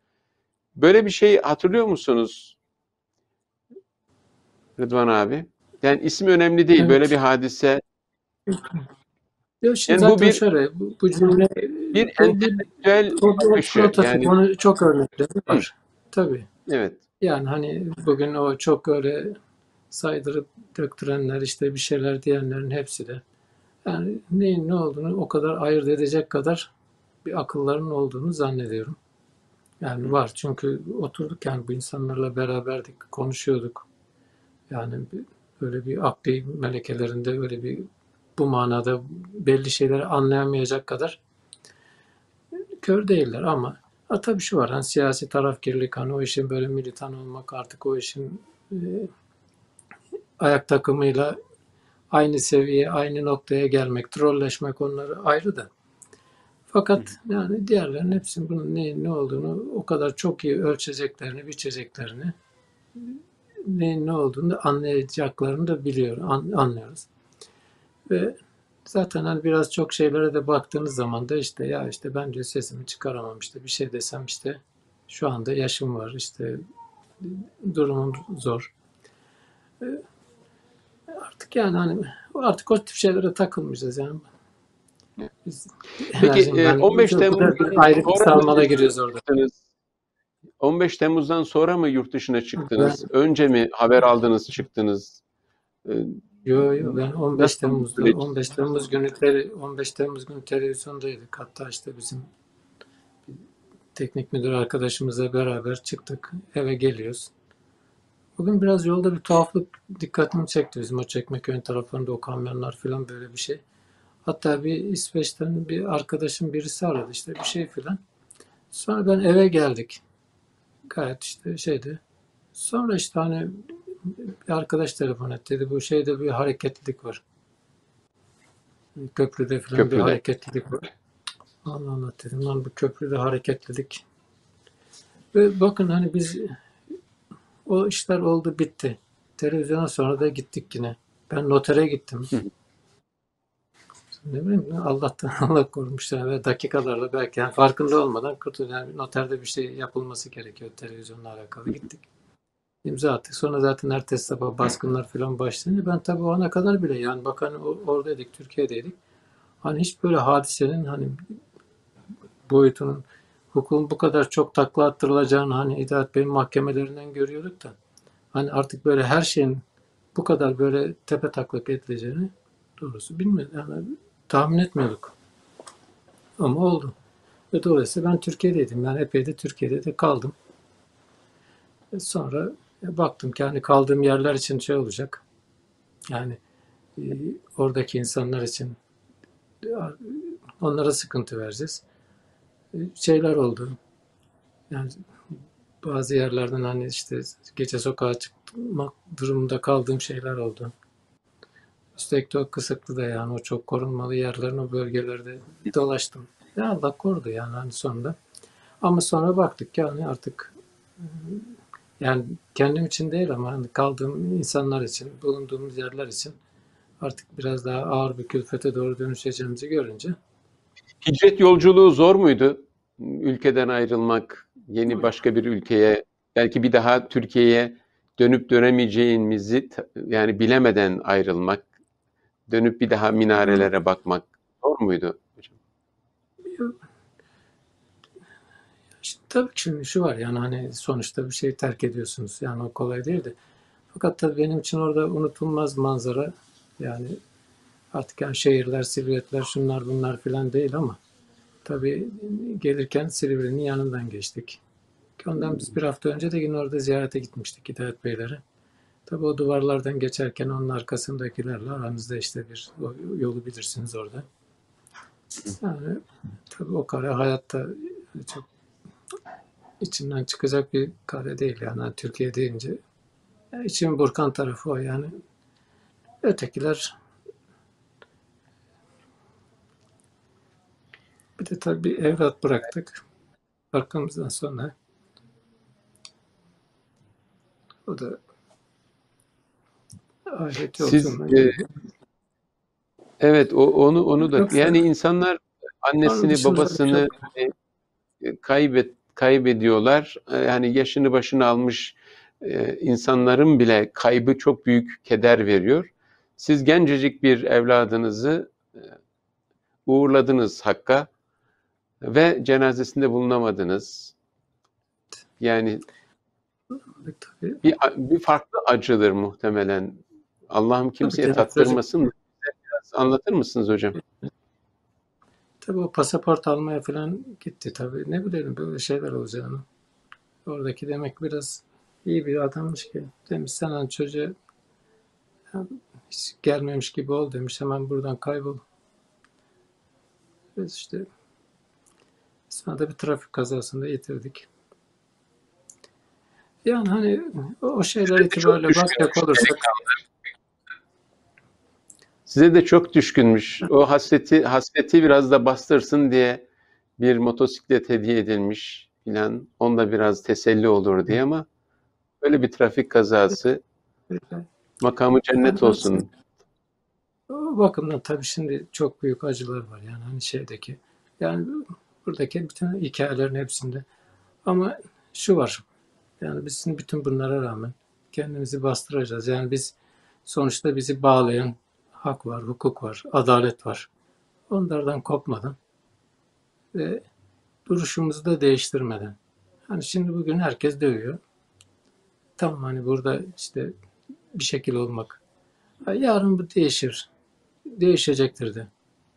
Böyle bir şey hatırlıyor musunuz? Rıdvan abi. Yani isim önemli değil. Evet. Böyle bir hadise. Ya şimdi Yani bu zaten bir- şöyle, bu, bu cümle Bir bu entelektüel akışı. Yani onun çok örnekleri var. Tabii. evet. Yani hani bugün o çok öyle saydırıp döktürenler işte bir şeyler diyenlerin hepsi de yani neyin ne olduğunu o kadar ayırt edecek kadar bir akıllarının olduğunu zannediyorum. Yani var çünkü oturduk yani bu insanlarla beraberdik, konuşuyorduk. Yani böyle bir akli melekelerinde öyle bir bu manada belli şeyleri anlayamayacak kadar kör değiller ama ha, tabii şu var hani siyasi tarafkirlik hani o işin böyle militan olmak artık o işin e, ayak takımıyla aynı seviyeye aynı noktaya gelmek trolleşmek onları ayrı da. Fakat yani diğerlerinin hepsinin bunun ne, ne olduğunu o kadar çok iyi ölçeceklerini biçeceklerini neyin ne olduğunu da anlayacaklarını da biliyor, an- anlıyoruz. Ve zaten hani biraz çok şeylere de baktığınız zaman da işte ya işte ben diyor sesimi çıkaramam işte bir şey desem işte şu anda yaşım var işte durumum zor. Artık yani hani artık o tip şeylere takılmayacağız yani. Biz Peki, enerjim- e, ben- 15 bu kadar Temmuz'dan bir ayrı bir sarmala giriyoruz orada. Çıktınız? 15 Temmuz'dan sonra mı yurt dışına çıktınız? Önce mi haber aldınız çıktınız? Ee, Yo yo ben 15 Nasıl Temmuz'da süreç? 15 Temmuz günü tele- 15 Temmuz günü televizyondaydık. Hatta işte bizim teknik müdür arkadaşımızla beraber çıktık. Eve geliyoruz. Bugün biraz yolda bir tuhaflık dikkatimi çekti bizim o Çekmeköy'ün taraflarında o kamyonlar falan böyle bir şey. Hatta bir İsveç'ten bir arkadaşım birisi aradı işte bir şey filan. Sonra ben eve geldik. Gayet işte şeydi. Sonra işte hani bir arkadaş telefon etti. Dedi bu şeyde bir hareketlilik var. Köprüde falan Köprüde. bir hareketlilik var. Allah Allah dedim lan bu köprüde hareketlilik. Ve bakın hani biz o işler oldu bitti. Televizyona sonra da gittik yine. Ben notere gittim. Hı. Ne bileyim Allah'tan Allah korumuş yani dakikalarla belki yani farkında olmadan kurtul yani noterde bir şey yapılması gerekiyor televizyonla alakalı gittik. İmza attık. Sonra zaten ertesi sabah baskınlar falan başlayınca ben tabii o ana kadar bile yani bak hani oradaydık Türkiye'deydik. Hani hiç böyle hadisenin hani boyutunun hukukun bu kadar çok takla attırılacağını hani İddiat Bey'in mahkemelerinden görüyorduk da hani artık böyle her şeyin bu kadar böyle tepe taklak edileceğini doğrusu bilmiyorduk. Yani tahmin etmiyorduk. Ama oldu. Ve dolayısıyla ben Türkiye'deydim. Yani epey de Türkiye'de de kaldım. E Sonra baktım ki hani kaldığım yerler için şey olacak. Yani e, oradaki insanlar için e, onlara sıkıntı vereceğiz. E, Şeyler oldu. Yani bazı yerlerden hani işte gece sokağa çıkmak durumunda kaldığım şeyler oldu. O kısıtlı da yani o çok korunmalı yerlerin o bölgelerde dolaştım. Ya Allah korudu yani hani sonunda. Ama sonra baktık ki hani artık e, yani kendim için değil ama hani kaldığım insanlar için, bulunduğumuz yerler için artık biraz daha ağır bir külfete doğru dönüşeceğimizi görünce Hicret yolculuğu zor muydu? Ülkeden ayrılmak, yeni başka bir ülkeye, belki bir daha Türkiye'ye dönüp dönemeyeceğimizi yani bilemeden ayrılmak, dönüp bir daha minarelere bakmak zor muydu? hocam? İşte tabii şimdi şu var yani hani sonuçta bir şey terk ediyorsunuz. Yani o kolay değil de. Fakat tabii benim için orada unutulmaz manzara yani artık yani şehirler, silüetler, şunlar bunlar filan değil ama tabii gelirken Silivri'nin yanından geçtik. Ondan biz bir hafta önce de yine orada ziyarete gitmiştik Hidayet Beylere. Tabii o duvarlardan geçerken onun arkasındakilerle aranızda işte bir yolu bilirsiniz orada. Yani tabii o kare hayatta çok içinden çıkacak bir kare değil yani Hani Türkiye deyince. Yani için burkan tarafı o yani. Ötekiler bir de tabii bir evlat bıraktık. Arkamızdan sonra o da Siz e, evet o onu onu da Yoksa- yani insanlar annesini şey babasını yok. e, kaybet kaybediyorlar. E, Yani yaşını başını almış e, insanların bile kaybı çok büyük keder veriyor. Siz gencecik bir evladınızı e, uğurladınız Hakk'a ve cenazesinde bulunamadınız. Yani bir, bir farklı acıdır muhtemelen. Allah'ım kimseye Tabii tattırmasın. Biraz anlatır mısınız hocam? Tabii o pasaport almaya falan gitti tabii. Ne bilelim böyle şeyler olacağını. Oradaki demek biraz iyi bir adammış ki. Demiş sen hani çocuğa ya hiç gelmemiş gibi ol demiş. Hemen buradan kaybol. Biz işte sonra da bir trafik kazasında yitirdik. Yani hani o o şeyler itibariyle bakacak olursak Size de çok düşkünmüş. O hasreti hasreti biraz da bastırsın diye bir motosiklet hediye edilmiş filan. Onda biraz teselli olur diye ama böyle bir trafik kazası makamı cennet olsun. O bakımdan tabii şimdi çok büyük acılar var yani hani şeydeki yani buradaki bütün hikayelerin hepsinde ama şu var yani biz bütün bunlara rağmen kendimizi bastıracağız yani biz sonuçta bizi bağlayan hak var, hukuk var, adalet var. Onlardan kopmadan ve duruşumuzu da değiştirmeden. Hani şimdi bugün herkes dövüyor. Tamam hani burada işte bir şekil olmak. Yarın bu değişir. Değişecektir de.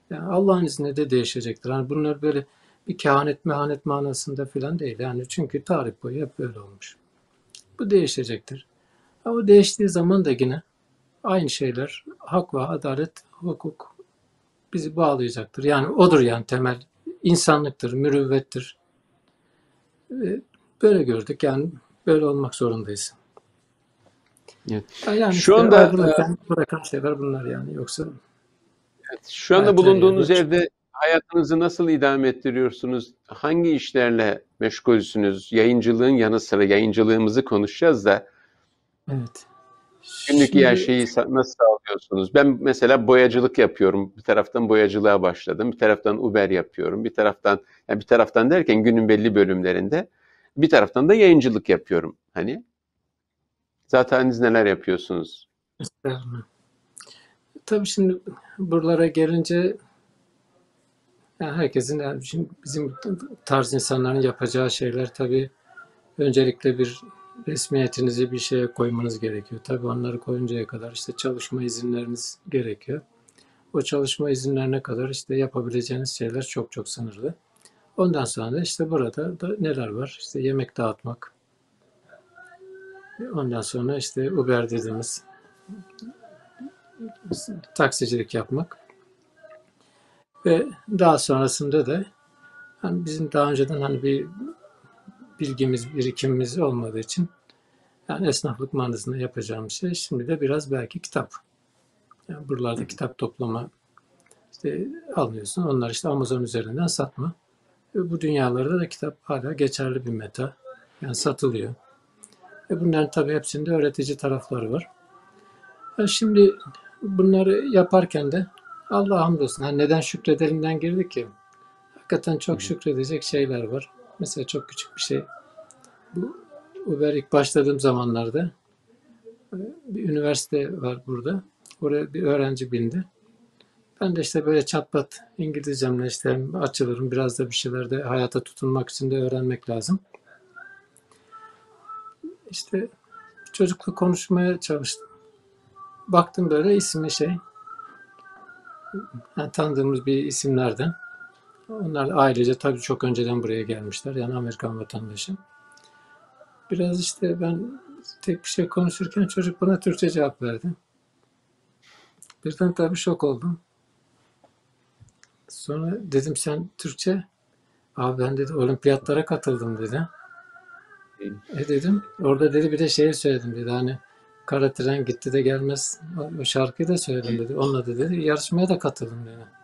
Yani Allah'ın izniyle de değişecektir. Hani bunlar böyle bir kehanet mehanet manasında falan değil. Yani çünkü tarih boyu hep böyle olmuş. Bu değişecektir. Ama değiştiği zaman da yine aynı şeyler hak ve adalet, hukuk bizi bağlayacaktır. Yani odur yani temel insanlıktır, mürüvvettir. Ve Böyle gördük yani böyle olmak zorundayız. Evet. Yani Şu işte anda, ayrılırken bırakan şeyler bunlar yani yoksa Şu anda bulunduğunuz yerde- yerde hayatınızı nasıl idame ettiriyorsunuz? Hangi işlerle meşgulsünüz? Yayıncılığın yanı sıra yayıncılığımızı konuşacağız da evet. Günlük Şimdi- her şeyi nasıl sağlıyorsunuz? Ben mesela boyacılık yapıyorum. Bir taraftan boyacılığa başladım. Bir taraftan Uber yapıyorum. Bir taraftan yani bir taraftan derken günün belli bölümlerinde bir taraftan da yayıncılık yapıyorum. Hani zaten neler yapıyorsunuz? Estağfurullah. Tabii şimdi buralara gelince yani herkesin yani şimdi bizim tarz insanların yapacağı şeyler tabii öncelikle bir resmiyetinizi bir şeye koymanız gerekiyor. Tabii onları koyuncaya kadar işte çalışma izinleriniz gerekiyor. O çalışma izinlerine kadar işte yapabileceğiniz şeyler çok çok sınırlı. Ondan sonra da işte burada da neler var? İşte yemek dağıtmak. Ondan sonra işte Uber dediğimiz taksicilik yapmak. Ve daha sonrasında da hani bizim daha önceden hani bir bilgimiz, birikimimiz olmadığı için yani esnaflık manasında yapacağım şey şimdi de biraz belki kitap. Yani buralarda kitap toplama işte almıyorsun. Onlar işte Amazon üzerinden satma. Ve bu dünyalarda da kitap hala geçerli bir meta. Yani satılıyor. Ve bunların tabii hepsinde öğretici tarafları var. Ya şimdi bunları yaparken de Allah'a hamdolsun. Hani neden şükredelimden girdik ki? Hakikaten çok şükredecek şeyler var. Mesela çok küçük bir şey. Bu Uber ilk başladığım zamanlarda e, bir üniversite var burada. Oraya bir öğrenci bindi. Ben de işte böyle çatpat İngilizcemle işte açılırım. Biraz da bir şeyler de hayata tutunmak için de öğrenmek lazım. İşte çocukla konuşmaya çalıştım. Baktım böyle ismi şey. Yani tanıdığımız bir isimlerden. Onlar ailece tabii çok önceden buraya gelmişler. Yani Amerikan vatandaşı. Biraz işte ben tek bir şey konuşurken çocuk bana Türkçe cevap verdi. Birden tabii şok oldum. Sonra dedim sen Türkçe? Abi ben dedi olimpiyatlara katıldım dedi. E dedim orada dedi bir de şeyi söyledim dedi hani kara tren gitti de gelmez o şarkıyı da söyledim dedi. Onunla da dedi yarışmaya da katıldım dedi.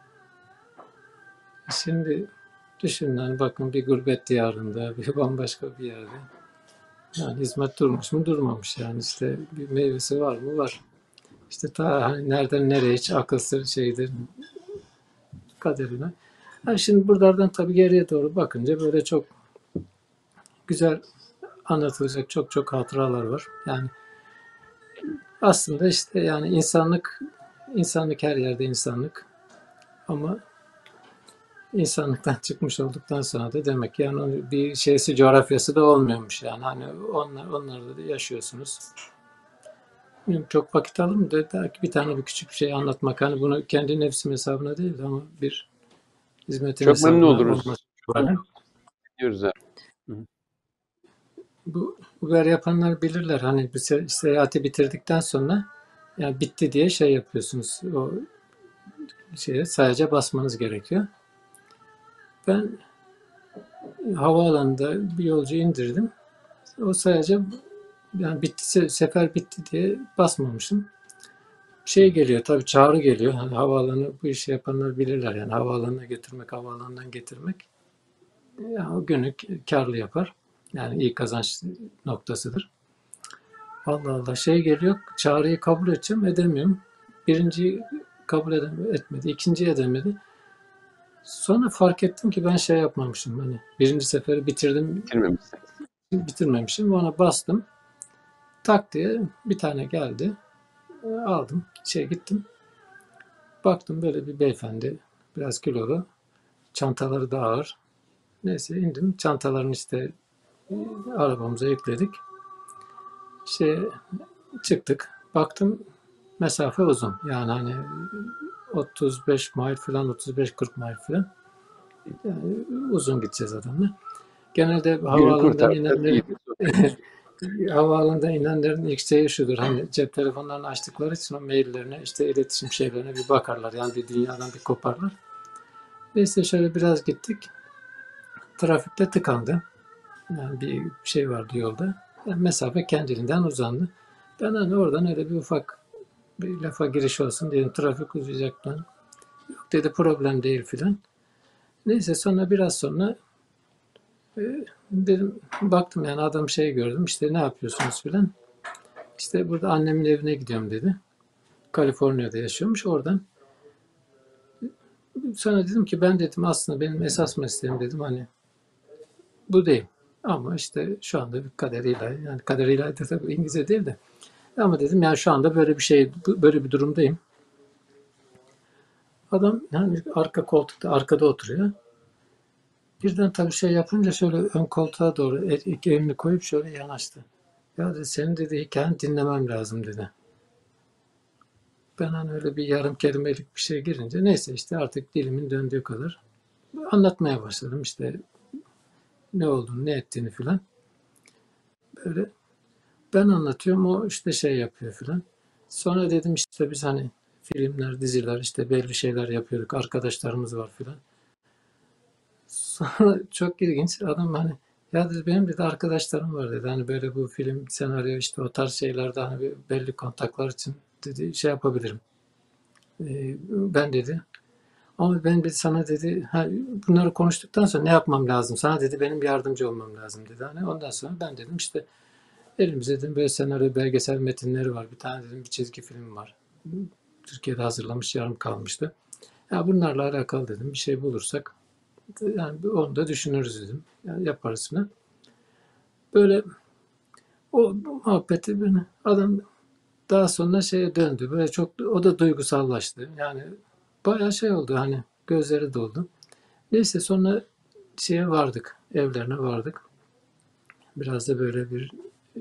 Şimdi düşünün hani bakın bir gurbet diyarında bir bambaşka bir yerde. Yani hizmet durmuş mu durmamış yani işte bir meyvesi var mı var. İşte ta hani nereden nereye hiç akıl sır şeydir kaderine. Yani şimdi buralardan tabii geriye doğru bakınca böyle çok güzel anlatılacak çok çok hatıralar var. Yani aslında işte yani insanlık insanlık her yerde insanlık ama insanlıktan çıkmış olduktan sonra da demek ki yani bir şeysi coğrafyası da olmuyormuş yani hani onlar onlarda da yaşıyorsunuz. Bilmiyorum, Çok vakit alır mı? Belki bir tane bir küçük bir şey anlatmak. Hani bunu kendi nefsim hesabına değil ama bir hizmetin Çok memnun oluruz. Diyoruz abi. Bu Uber yapanlar bilirler. Hani bir se- seyahati bitirdikten sonra yani bitti diye şey yapıyorsunuz. O şeye sadece basmanız gerekiyor. Ben havaalanında bir yolcu indirdim. O sadece yani bitti se- sefer bitti diye basmamışım. Şey geliyor tabii çağrı geliyor. Hani havaalanı bu işi yapanlar bilirler yani havaalanına götürmek, havaalanından getirmek. Ya o günü karlı yapar. Yani iyi kazanç noktasıdır. Allah Allah şey geliyor çağrıyı kabul edeceğim edemiyorum. Birinciyi kabul edem- etmedi. ikinciyi edemedi. Sonra fark ettim ki ben şey yapmamışım. Hani birinci seferi bitirdim Bitirmemişsiniz. bitirmemişim. Ona bastım. Tak diye bir tane geldi. E, Aldım. Şey gittim. Baktım böyle bir beyefendi. Biraz kilolu. Çantaları da ağır. Neyse indim. Çantalarını işte e, arabamıza yükledik. Şey çıktık. Baktım mesafe uzun. Yani hani 35 mile falan 35-40 mile falan. Yani uzun gideceğiz adamla. Genelde havaalanından kurtardı. inenleri İyi. havaalanında inenlerin ilk şeyi şudur. Hani cep telefonlarını açtıkları için o maillerine işte iletişim şeylerine bir bakarlar. Yani bir dünyadan bir koparlar. Neyse şöyle biraz gittik. Trafikte tıkandı. Yani bir şey vardı yolda. Yani mesafe kendiliğinden uzandı. Ben hani oradan öyle bir ufak bir lafa giriş olsun dedim. Trafik uzayacak falan. Yok dedi problem değil filan. Neyse sonra biraz sonra e, dedim baktım yani adam şey gördüm işte ne yapıyorsunuz filan. İşte burada annemin evine gidiyorum dedi. Kaliforniya'da yaşıyormuş oradan. Sonra dedim ki ben dedim aslında benim esas mesleğim dedim hani bu değil. Ama işte şu anda bir kaderiyle yani kaderiyle de tabii İngilizce değil de ama dedim yani şu anda böyle bir şey böyle bir durumdayım. Adam yani arka koltukta arkada oturuyor. Birden tabii şey yapınca şöyle ön koltuğa doğru elini koyup şöyle yanaştı. Ya dedi senin dedi hikayeni dinlemem lazım dedi. Ben hani öyle bir yarım kelimelik bir şey girince neyse işte artık dilimin döndüğü kadar anlatmaya başladım işte ne olduğunu ne ettiğini filan. Böyle ben anlatıyorum o işte şey yapıyor filan. Sonra dedim işte biz hani filmler, diziler işte belli şeyler yapıyorduk. Arkadaşlarımız var filan. Sonra çok ilginç adam hani ya dedi benim dedi arkadaşlarım var dedi. Hani böyle bu film, senaryo işte o tarz şeylerde hani bir belli kontaklar için dedi şey yapabilirim. Ee, ben dedi ama ben dedi sana dedi ha, bunları konuştuktan sonra ne yapmam lazım? Sana dedi benim yardımcı olmam lazım dedi. Hani ondan sonra ben dedim işte elimizde dedim böyle senaryo belgesel metinleri var. Bir tane dedim bir çizgi film var. Türkiye'de hazırlamış yarım kalmıştı. Ya bunlarla alakalı dedim bir şey bulursak yani onu da düşünürüz dedim. Yani yaparız falan. Böyle o muhabbeti beni adam daha sonra şeye döndü. Böyle çok o da duygusallaştı. Yani bayağı şey oldu hani gözleri doldu. Neyse sonra şeye vardık. Evlerine vardık. Biraz da böyle bir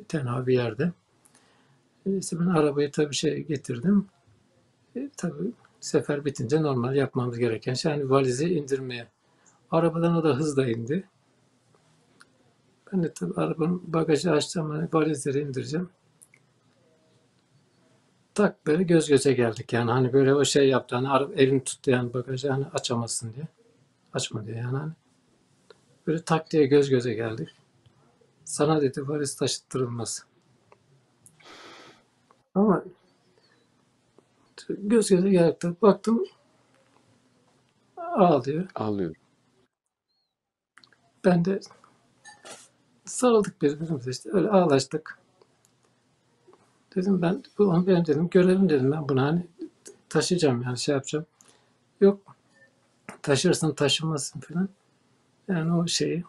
tenha bir yerde. Neyse ben arabayı tabii şey getirdim. E, tabii sefer bitince normal yapmamız gereken şey yani valizi indirmeye. Arabadan o da hızla indi. Ben de tabii arabanın bagajı açacağım. Hani valizleri indireceğim. Tak böyle göz göze geldik yani. Hani böyle o şey yaptı. Hani elini tuttu yani bagajı hani açamazsın diye. Açma diye yani hani. Böyle tak diye göz göze geldik. Sana dedi valiz taşıttırılmaz. Ama göz göze geldik. de Baktım ağlıyor. Ağlıyorum. Ben de sarıldık birbirimize işte öyle ağlaştık. Dedim ben bu onu benim dedim görevim dedim ben bunu hani taşıyacağım yani şey yapacağım. Yok taşırsın taşımazsın falan. Yani o şeyi.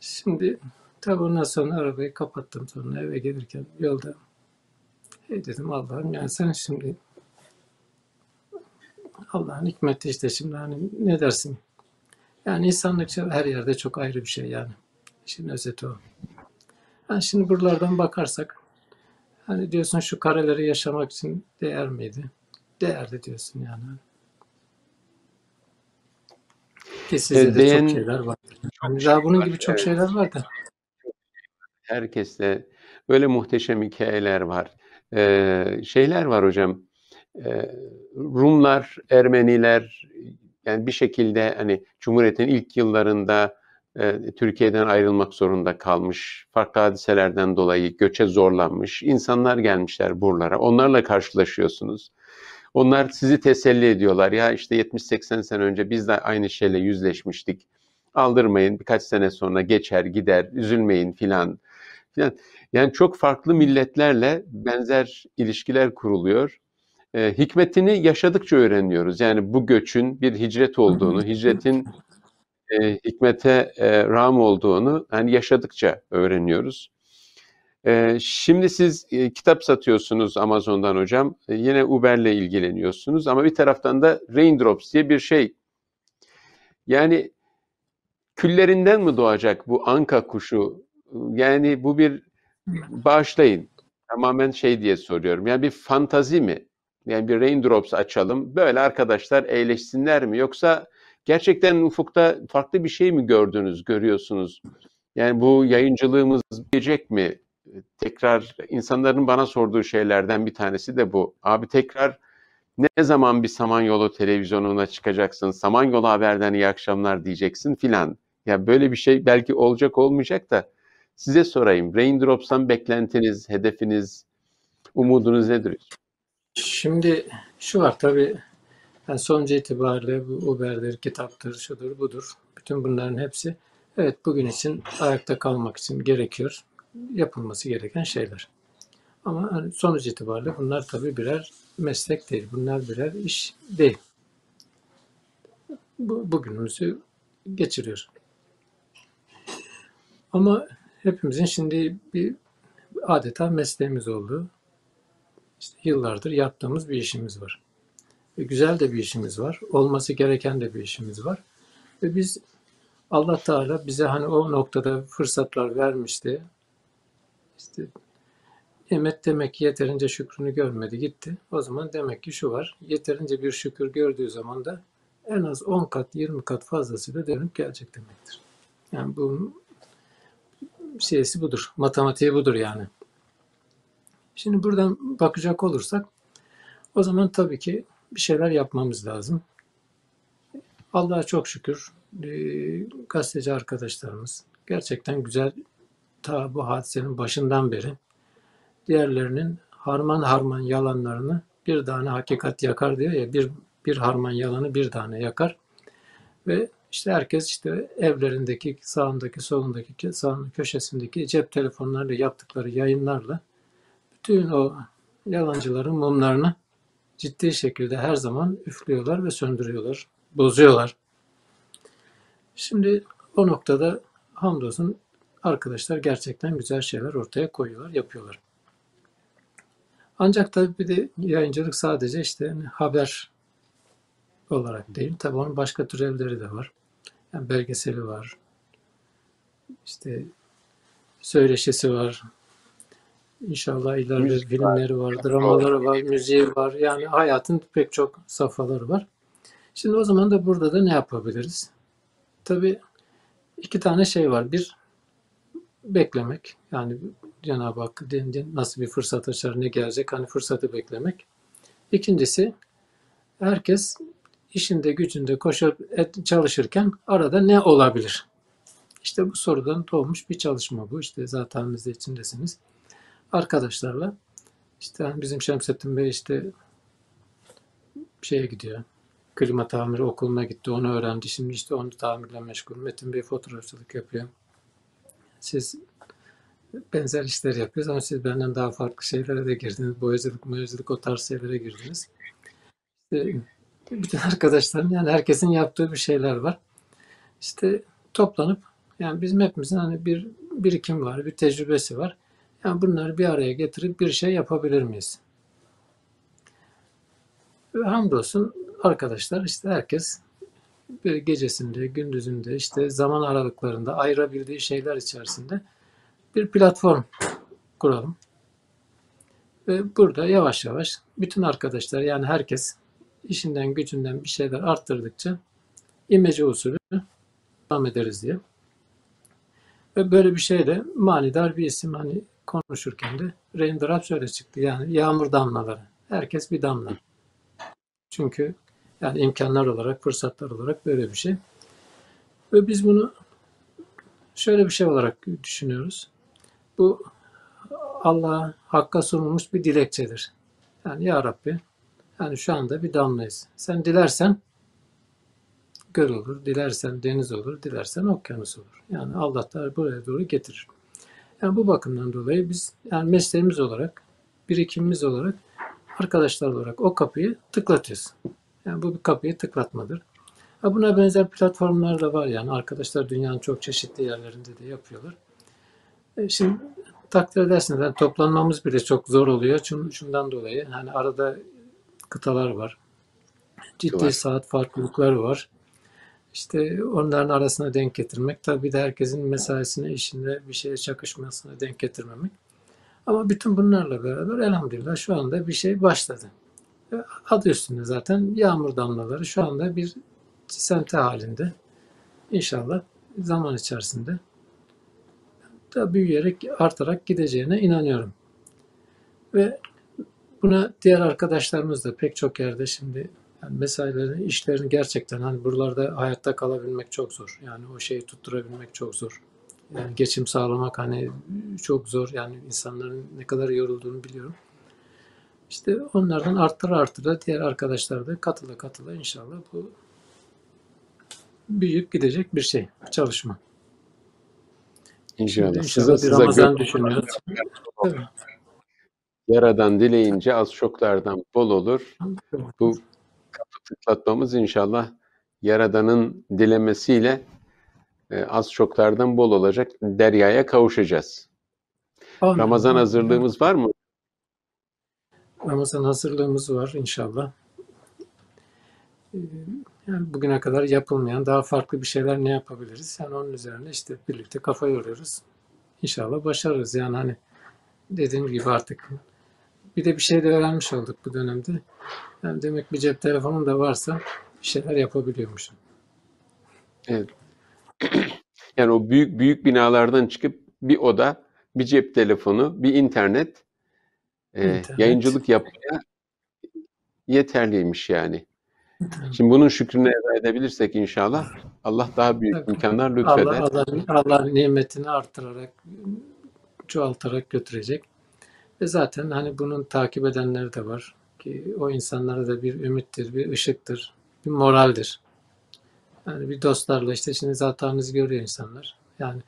Şimdi tabii ondan sonra arabayı kapattım sonra eve gelirken yolda hey dedim Allah'ım yani sen şimdi Allah'ın hikmeti işte şimdi hani ne dersin? Yani insanlık her yerde çok ayrı bir şey yani. İşin özeti o. Yani şimdi buralardan bakarsak hani diyorsun şu kareleri yaşamak için değer miydi? Değerli diyorsun yani. Ki sizde de Değen- çok şeyler var. Hani daha bunun var, gibi çok evet. şeyler var da. Herkeste böyle muhteşem hikayeler var. Ee, şeyler var hocam. Ee, Rumlar, Ermeniler yani bir şekilde hani Cumhuriyet'in ilk yıllarında e, Türkiye'den ayrılmak zorunda kalmış. Farklı hadiselerden dolayı göçe zorlanmış. insanlar gelmişler buralara. Onlarla karşılaşıyorsunuz. Onlar sizi teselli ediyorlar. Ya işte 70-80 sene önce biz de aynı şeyle yüzleşmiştik. Aldırmayın birkaç sene sonra geçer gider üzülmeyin filan filan. Yani çok farklı milletlerle benzer ilişkiler kuruluyor. Ee, hikmetini yaşadıkça öğreniyoruz. Yani bu göçün bir hicret olduğunu, hicretin e, hikmete e, ram olduğunu hani yaşadıkça öğreniyoruz. E, şimdi siz e, kitap satıyorsunuz Amazon'dan hocam. E, yine Uber'le ilgileniyorsunuz ama bir taraftan da Raindrops diye bir şey. Yani küllerinden mi doğacak bu anka kuşu? Yani bu bir bağışlayın. Tamamen şey diye soruyorum. Yani bir fantazi mi? Yani bir Raindrops açalım. Böyle arkadaşlar eğleşsinler mi? Yoksa gerçekten ufukta farklı bir şey mi gördünüz, görüyorsunuz? Yani bu yayıncılığımız gelecek mi? Tekrar insanların bana sorduğu şeylerden bir tanesi de bu. Abi tekrar ne zaman bir Samanyolu televizyonuna çıkacaksın? Samanyolu Haber'den iyi akşamlar diyeceksin filan. Ya böyle bir şey belki olacak olmayacak da size sorayım. Raindrops'tan beklentiniz, hedefiniz, umudunuz nedir? Şimdi şu var tabii yani sonucu itibariyle bu Uber'dir, kitaptır, şudur, budur. Bütün bunların hepsi evet bugün için ayakta kalmak için gerekiyor. Yapılması gereken şeyler. Ama hani sonuç itibariyle bunlar tabii birer meslek değil. Bunlar birer iş değil. Bu, bugünümüzü geçiriyor. Ama hepimizin şimdi bir adeta mesleğimiz oldu. İşte yıllardır yaptığımız bir işimiz var. Ve güzel de bir işimiz var. Olması gereken de bir işimiz var. Ve biz Allah Teala bize hani o noktada fırsatlar vermişti. İşte nimet demek ki yeterince şükrünü görmedi gitti. O zaman demek ki şu var. Yeterince bir şükür gördüğü zaman da en az 10 kat 20 kat fazlasıyla dönüp gelecek demektir. Yani bu şeysi budur. Matematiği budur yani. Şimdi buradan bakacak olursak o zaman tabii ki bir şeyler yapmamız lazım. Allah'a çok şükür gazeteci arkadaşlarımız gerçekten güzel ta bu hadisenin başından beri diğerlerinin harman harman yalanlarını bir tane hakikat yakar diyor ya bir bir harman yalanı bir tane yakar ve işte herkes işte evlerindeki sağındaki solundaki sağındaki köşesindeki cep telefonlarıyla yaptıkları yayınlarla bütün o yalancıların mumlarını ciddi şekilde her zaman üflüyorlar ve söndürüyorlar, bozuyorlar. Şimdi o noktada hamdolsun arkadaşlar gerçekten güzel şeyler ortaya koyuyorlar, yapıyorlar. Ancak tabii bir de yayıncılık sadece işte yani haber olarak değil. Tabii onun başka türevleri de var. Yani belgeseli var. İşte söyleşisi var. İnşallah ileride Müzik filmleri var, dramaları var, müziği var. Yani hayatın pek çok safhaları var. Şimdi o zaman da burada da ne yapabiliriz? Tabii iki tane şey var. Bir beklemek. Yani Cenab-ı Hak nasıl bir fırsat açar, ne gelecek hani fırsatı beklemek. İkincisi herkes işinde gücünde koşup et, çalışırken arada ne olabilir? İşte bu sorudan doğmuş bir çalışma bu. İşte zaten biz de içindesiniz. Arkadaşlarla işte bizim Şemsettin Bey işte şeye gidiyor. Klima tamiri okuluna gitti. Onu öğrendi. Şimdi işte onu tamirle meşgul. Metin Bey fotoğrafçılık yapıyor. Siz benzer işler yapıyoruz ama siz benden daha farklı şeylere de girdiniz. Boyacılık, boyacılık o tarz şeylere girdiniz. İşte bütün arkadaşların yani herkesin yaptığı bir şeyler var. İşte toplanıp yani bizim hepimizin hani bir birikim var, bir tecrübesi var. Yani bunları bir araya getirip bir şey yapabilir miyiz? Ve hamdolsun arkadaşlar işte herkes gecesinde, gündüzünde, işte zaman aralıklarında ayırabildiği şeyler içerisinde bir platform kuralım. Ve burada yavaş yavaş bütün arkadaşlar yani herkes işinden gücünden bir şeyler arttırdıkça imece usulü devam ederiz diye. Ve böyle bir şey de manidar bir isim hani konuşurken de raindrop şöyle çıktı yani yağmur damlaları. Herkes bir damla. Çünkü yani imkanlar olarak, fırsatlar olarak böyle bir şey. Ve biz bunu şöyle bir şey olarak düşünüyoruz. Bu Allah'a Hakk'a sunulmuş bir dilekçedir. Yani Ya Rabbi yani şu anda bir damlayız. Sen dilersen göl olur, dilersen deniz olur, dilersen okyanus olur. Yani Allah buraya doğru getirir. Yani bu bakımdan dolayı biz yani mesleğimiz olarak, birikimimiz olarak, arkadaşlar olarak o kapıyı tıklatıyoruz. Yani bu bir kapıyı tıklatmadır. Ha buna benzer platformlar da var yani arkadaşlar dünyanın çok çeşitli yerlerinde de yapıyorlar. E şimdi takdir edersiniz yani toplanmamız bile çok zor oluyor. Çünkü şundan dolayı hani arada kıtalar var. Ciddi var. saat farklılıkları var. İşte onların arasına denk getirmek. Tabii de herkesin mesaisine, işinde bir şeye çakışmasına denk getirmemek. Ama bütün bunlarla beraber elhamdülillah şu anda bir şey başladı. Adı üstünde zaten yağmur damlaları şu anda bir sente halinde. İnşallah zaman içerisinde da büyüyerek, artarak gideceğine inanıyorum. Ve buna diğer arkadaşlarımız da pek çok yerde şimdi yani mesailerini, işlerini gerçekten hani buralarda hayatta kalabilmek çok zor. Yani o şeyi tutturabilmek çok zor. Yani geçim sağlamak hani çok zor. Yani insanların ne kadar yorulduğunu biliyorum. İşte onlardan arttıra arttıra diğer arkadaşlar da katıla katıla inşallah bu büyüyüp gidecek bir şey, çalışma. İnşallah. İnşallah size, bir size Ramazan düşünüyoruz. Yaradan dileyince az çoklardan bol olur. Bu kapı tıklatmamız inşallah Yaradan'ın dilemesiyle e, az çoklardan bol olacak. Deryaya kavuşacağız. Amin. Ramazan hazırlığımız var mı? Ramazan hazırlığımız var inşallah. Ee, yani bugüne kadar yapılmayan daha farklı bir şeyler ne yapabiliriz? Yani onun üzerine işte birlikte kafa yoruyoruz. İnşallah başarırız. Yani hani dediğim gibi artık bir de bir şey de öğrenmiş olduk bu dönemde. Yani demek bir cep telefonun da varsa bir şeyler yapabiliyormuşum. Evet. Yani o büyük büyük binalardan çıkıp bir oda, bir cep telefonu, bir internet, e, yayıncılık yapmaya yeterliymiş yani. Şimdi bunun şükrünü eda edebilirsek inşallah Allah daha büyük Tabii. imkanlar lütfeder. Allah, Allah, Allah nimetini artırarak, çoğaltarak götürecek. Ve zaten hani bunun takip edenleri de var ki o insanlara da bir ümittir, bir ışıktır, bir moraldir. Yani bir dostlarla işte şimdi zaten görüyor insanlar. Yani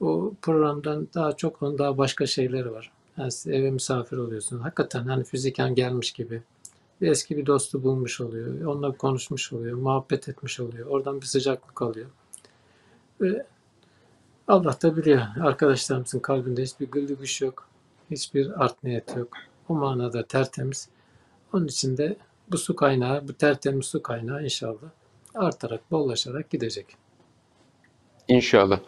o programdan daha çok onun daha başka şeyleri var. Yani siz eve misafir oluyorsun. Hakikaten hani fiziken gelmiş gibi bir eski bir dostu bulmuş oluyor. Onunla konuşmuş oluyor, muhabbet etmiş oluyor. Oradan bir sıcaklık alıyor. Ve Allah da biliyor. Arkadaşlarımızın kalbinde hiçbir güldüğüş yok. Hiçbir art niyet yok. O manada tertemiz. Onun için de bu su kaynağı, bu tertemiz su kaynağı inşallah artarak, bollaşarak gidecek. İnşallah.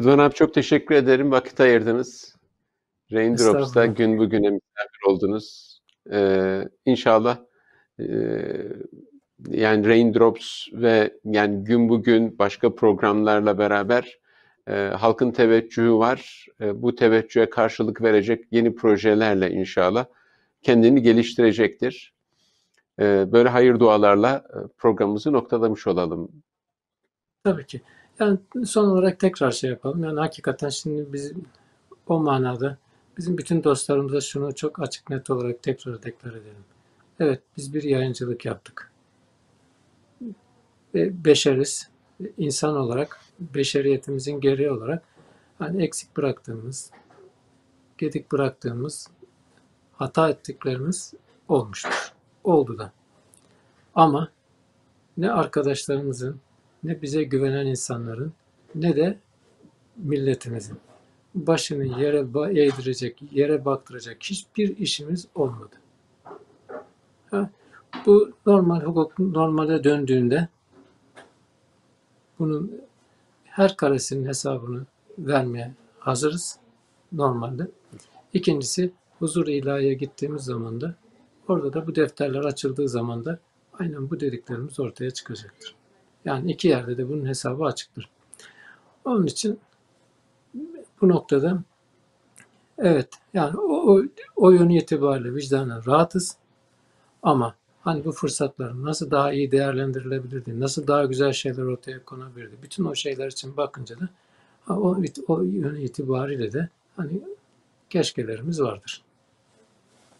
Rıdvan abi çok teşekkür ederim. Vakit ayırdınız. Raindrops'ta gün bugüne misafir oldunuz. Ee, inşallah ee, yani Raindrops ve yani gün bugün başka programlarla beraber e, halkın teveccühü var. E, bu teveccühe karşılık verecek yeni projelerle inşallah kendini geliştirecektir. E, böyle hayır dualarla e, programımızı noktalamış olalım. Tabii ki. Yani son olarak tekrar şey yapalım. Yani hakikaten şimdi biz o manada bizim bütün dostlarımıza şunu çok açık net olarak tekrar deklar edelim. Evet biz bir yayıncılık yaptık. Ve beşeriz. insan olarak beşeriyetimizin gereği olarak hani eksik bıraktığımız, gedik bıraktığımız, hata ettiklerimiz olmuştur. Oldu da. Ama ne arkadaşlarımızın, ne bize güvenen insanların, ne de milletimizin başını yere eğdirecek, yere baktıracak hiçbir işimiz olmadı. Ha, bu normal hukuk normale döndüğünde bunun her karesinin hesabını vermeye hazırız normalde. İkincisi huzur ilahiye gittiğimiz zaman da orada da bu defterler açıldığı zaman da aynen bu dediklerimiz ortaya çıkacaktır. Yani iki yerde de bunun hesabı açıktır. Onun için bu noktada evet yani o, o, o yönü itibariyle vicdanen rahatız ama hani bu fırsatlar nasıl daha iyi değerlendirilebilirdi, nasıl daha güzel şeyler ortaya konabilirdi. Bütün o şeyler için bakınca da o, o yönü itibariyle de hani keşkelerimiz vardır.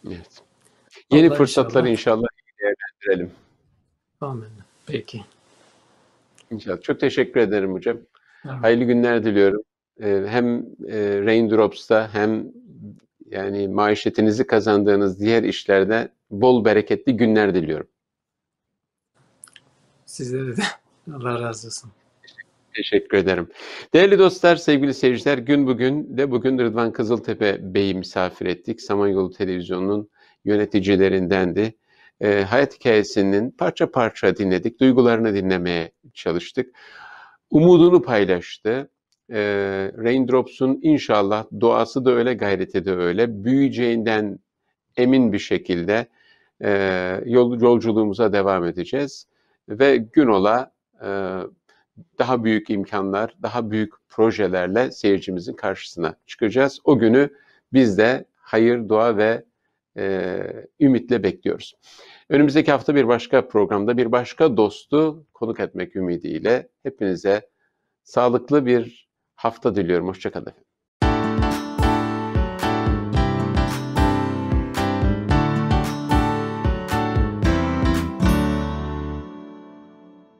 Evet. Yeni Allah fırsatları inşallah, inşallah değerlendirelim. Amin. Peki. İnşallah. Çok teşekkür ederim hocam. Evet. Hayırlı günler diliyorum. Hem Raindrops'ta hem yani maişetinizi kazandığınız diğer işlerde bol bereketli günler diliyorum. Sizlere de Allah razı olsun. Teşekkür ederim. Değerli dostlar, sevgili seyirciler, gün bugün de bugün Rıdvan Kızıltepe Bey'i misafir ettik. Samanyolu Televizyonu'nun yöneticilerindendi. E, hayat hikayesinin parça parça dinledik, duygularını dinlemeye çalıştık. Umudunu paylaştı. E, Raindrops'un inşallah doğası da öyle, gayreti de öyle. Büyüyeceğinden emin bir şekilde e, yol, yolculuğumuza devam edeceğiz. Ve gün ola e, daha büyük imkanlar, daha büyük projelerle seyircimizin karşısına çıkacağız. O günü biz de hayır, dua ve e, ümitle bekliyoruz. Önümüzdeki hafta bir başka programda bir başka dostu konuk etmek ümidiyle hepinize sağlıklı bir hafta diliyorum. Hoşçakalın.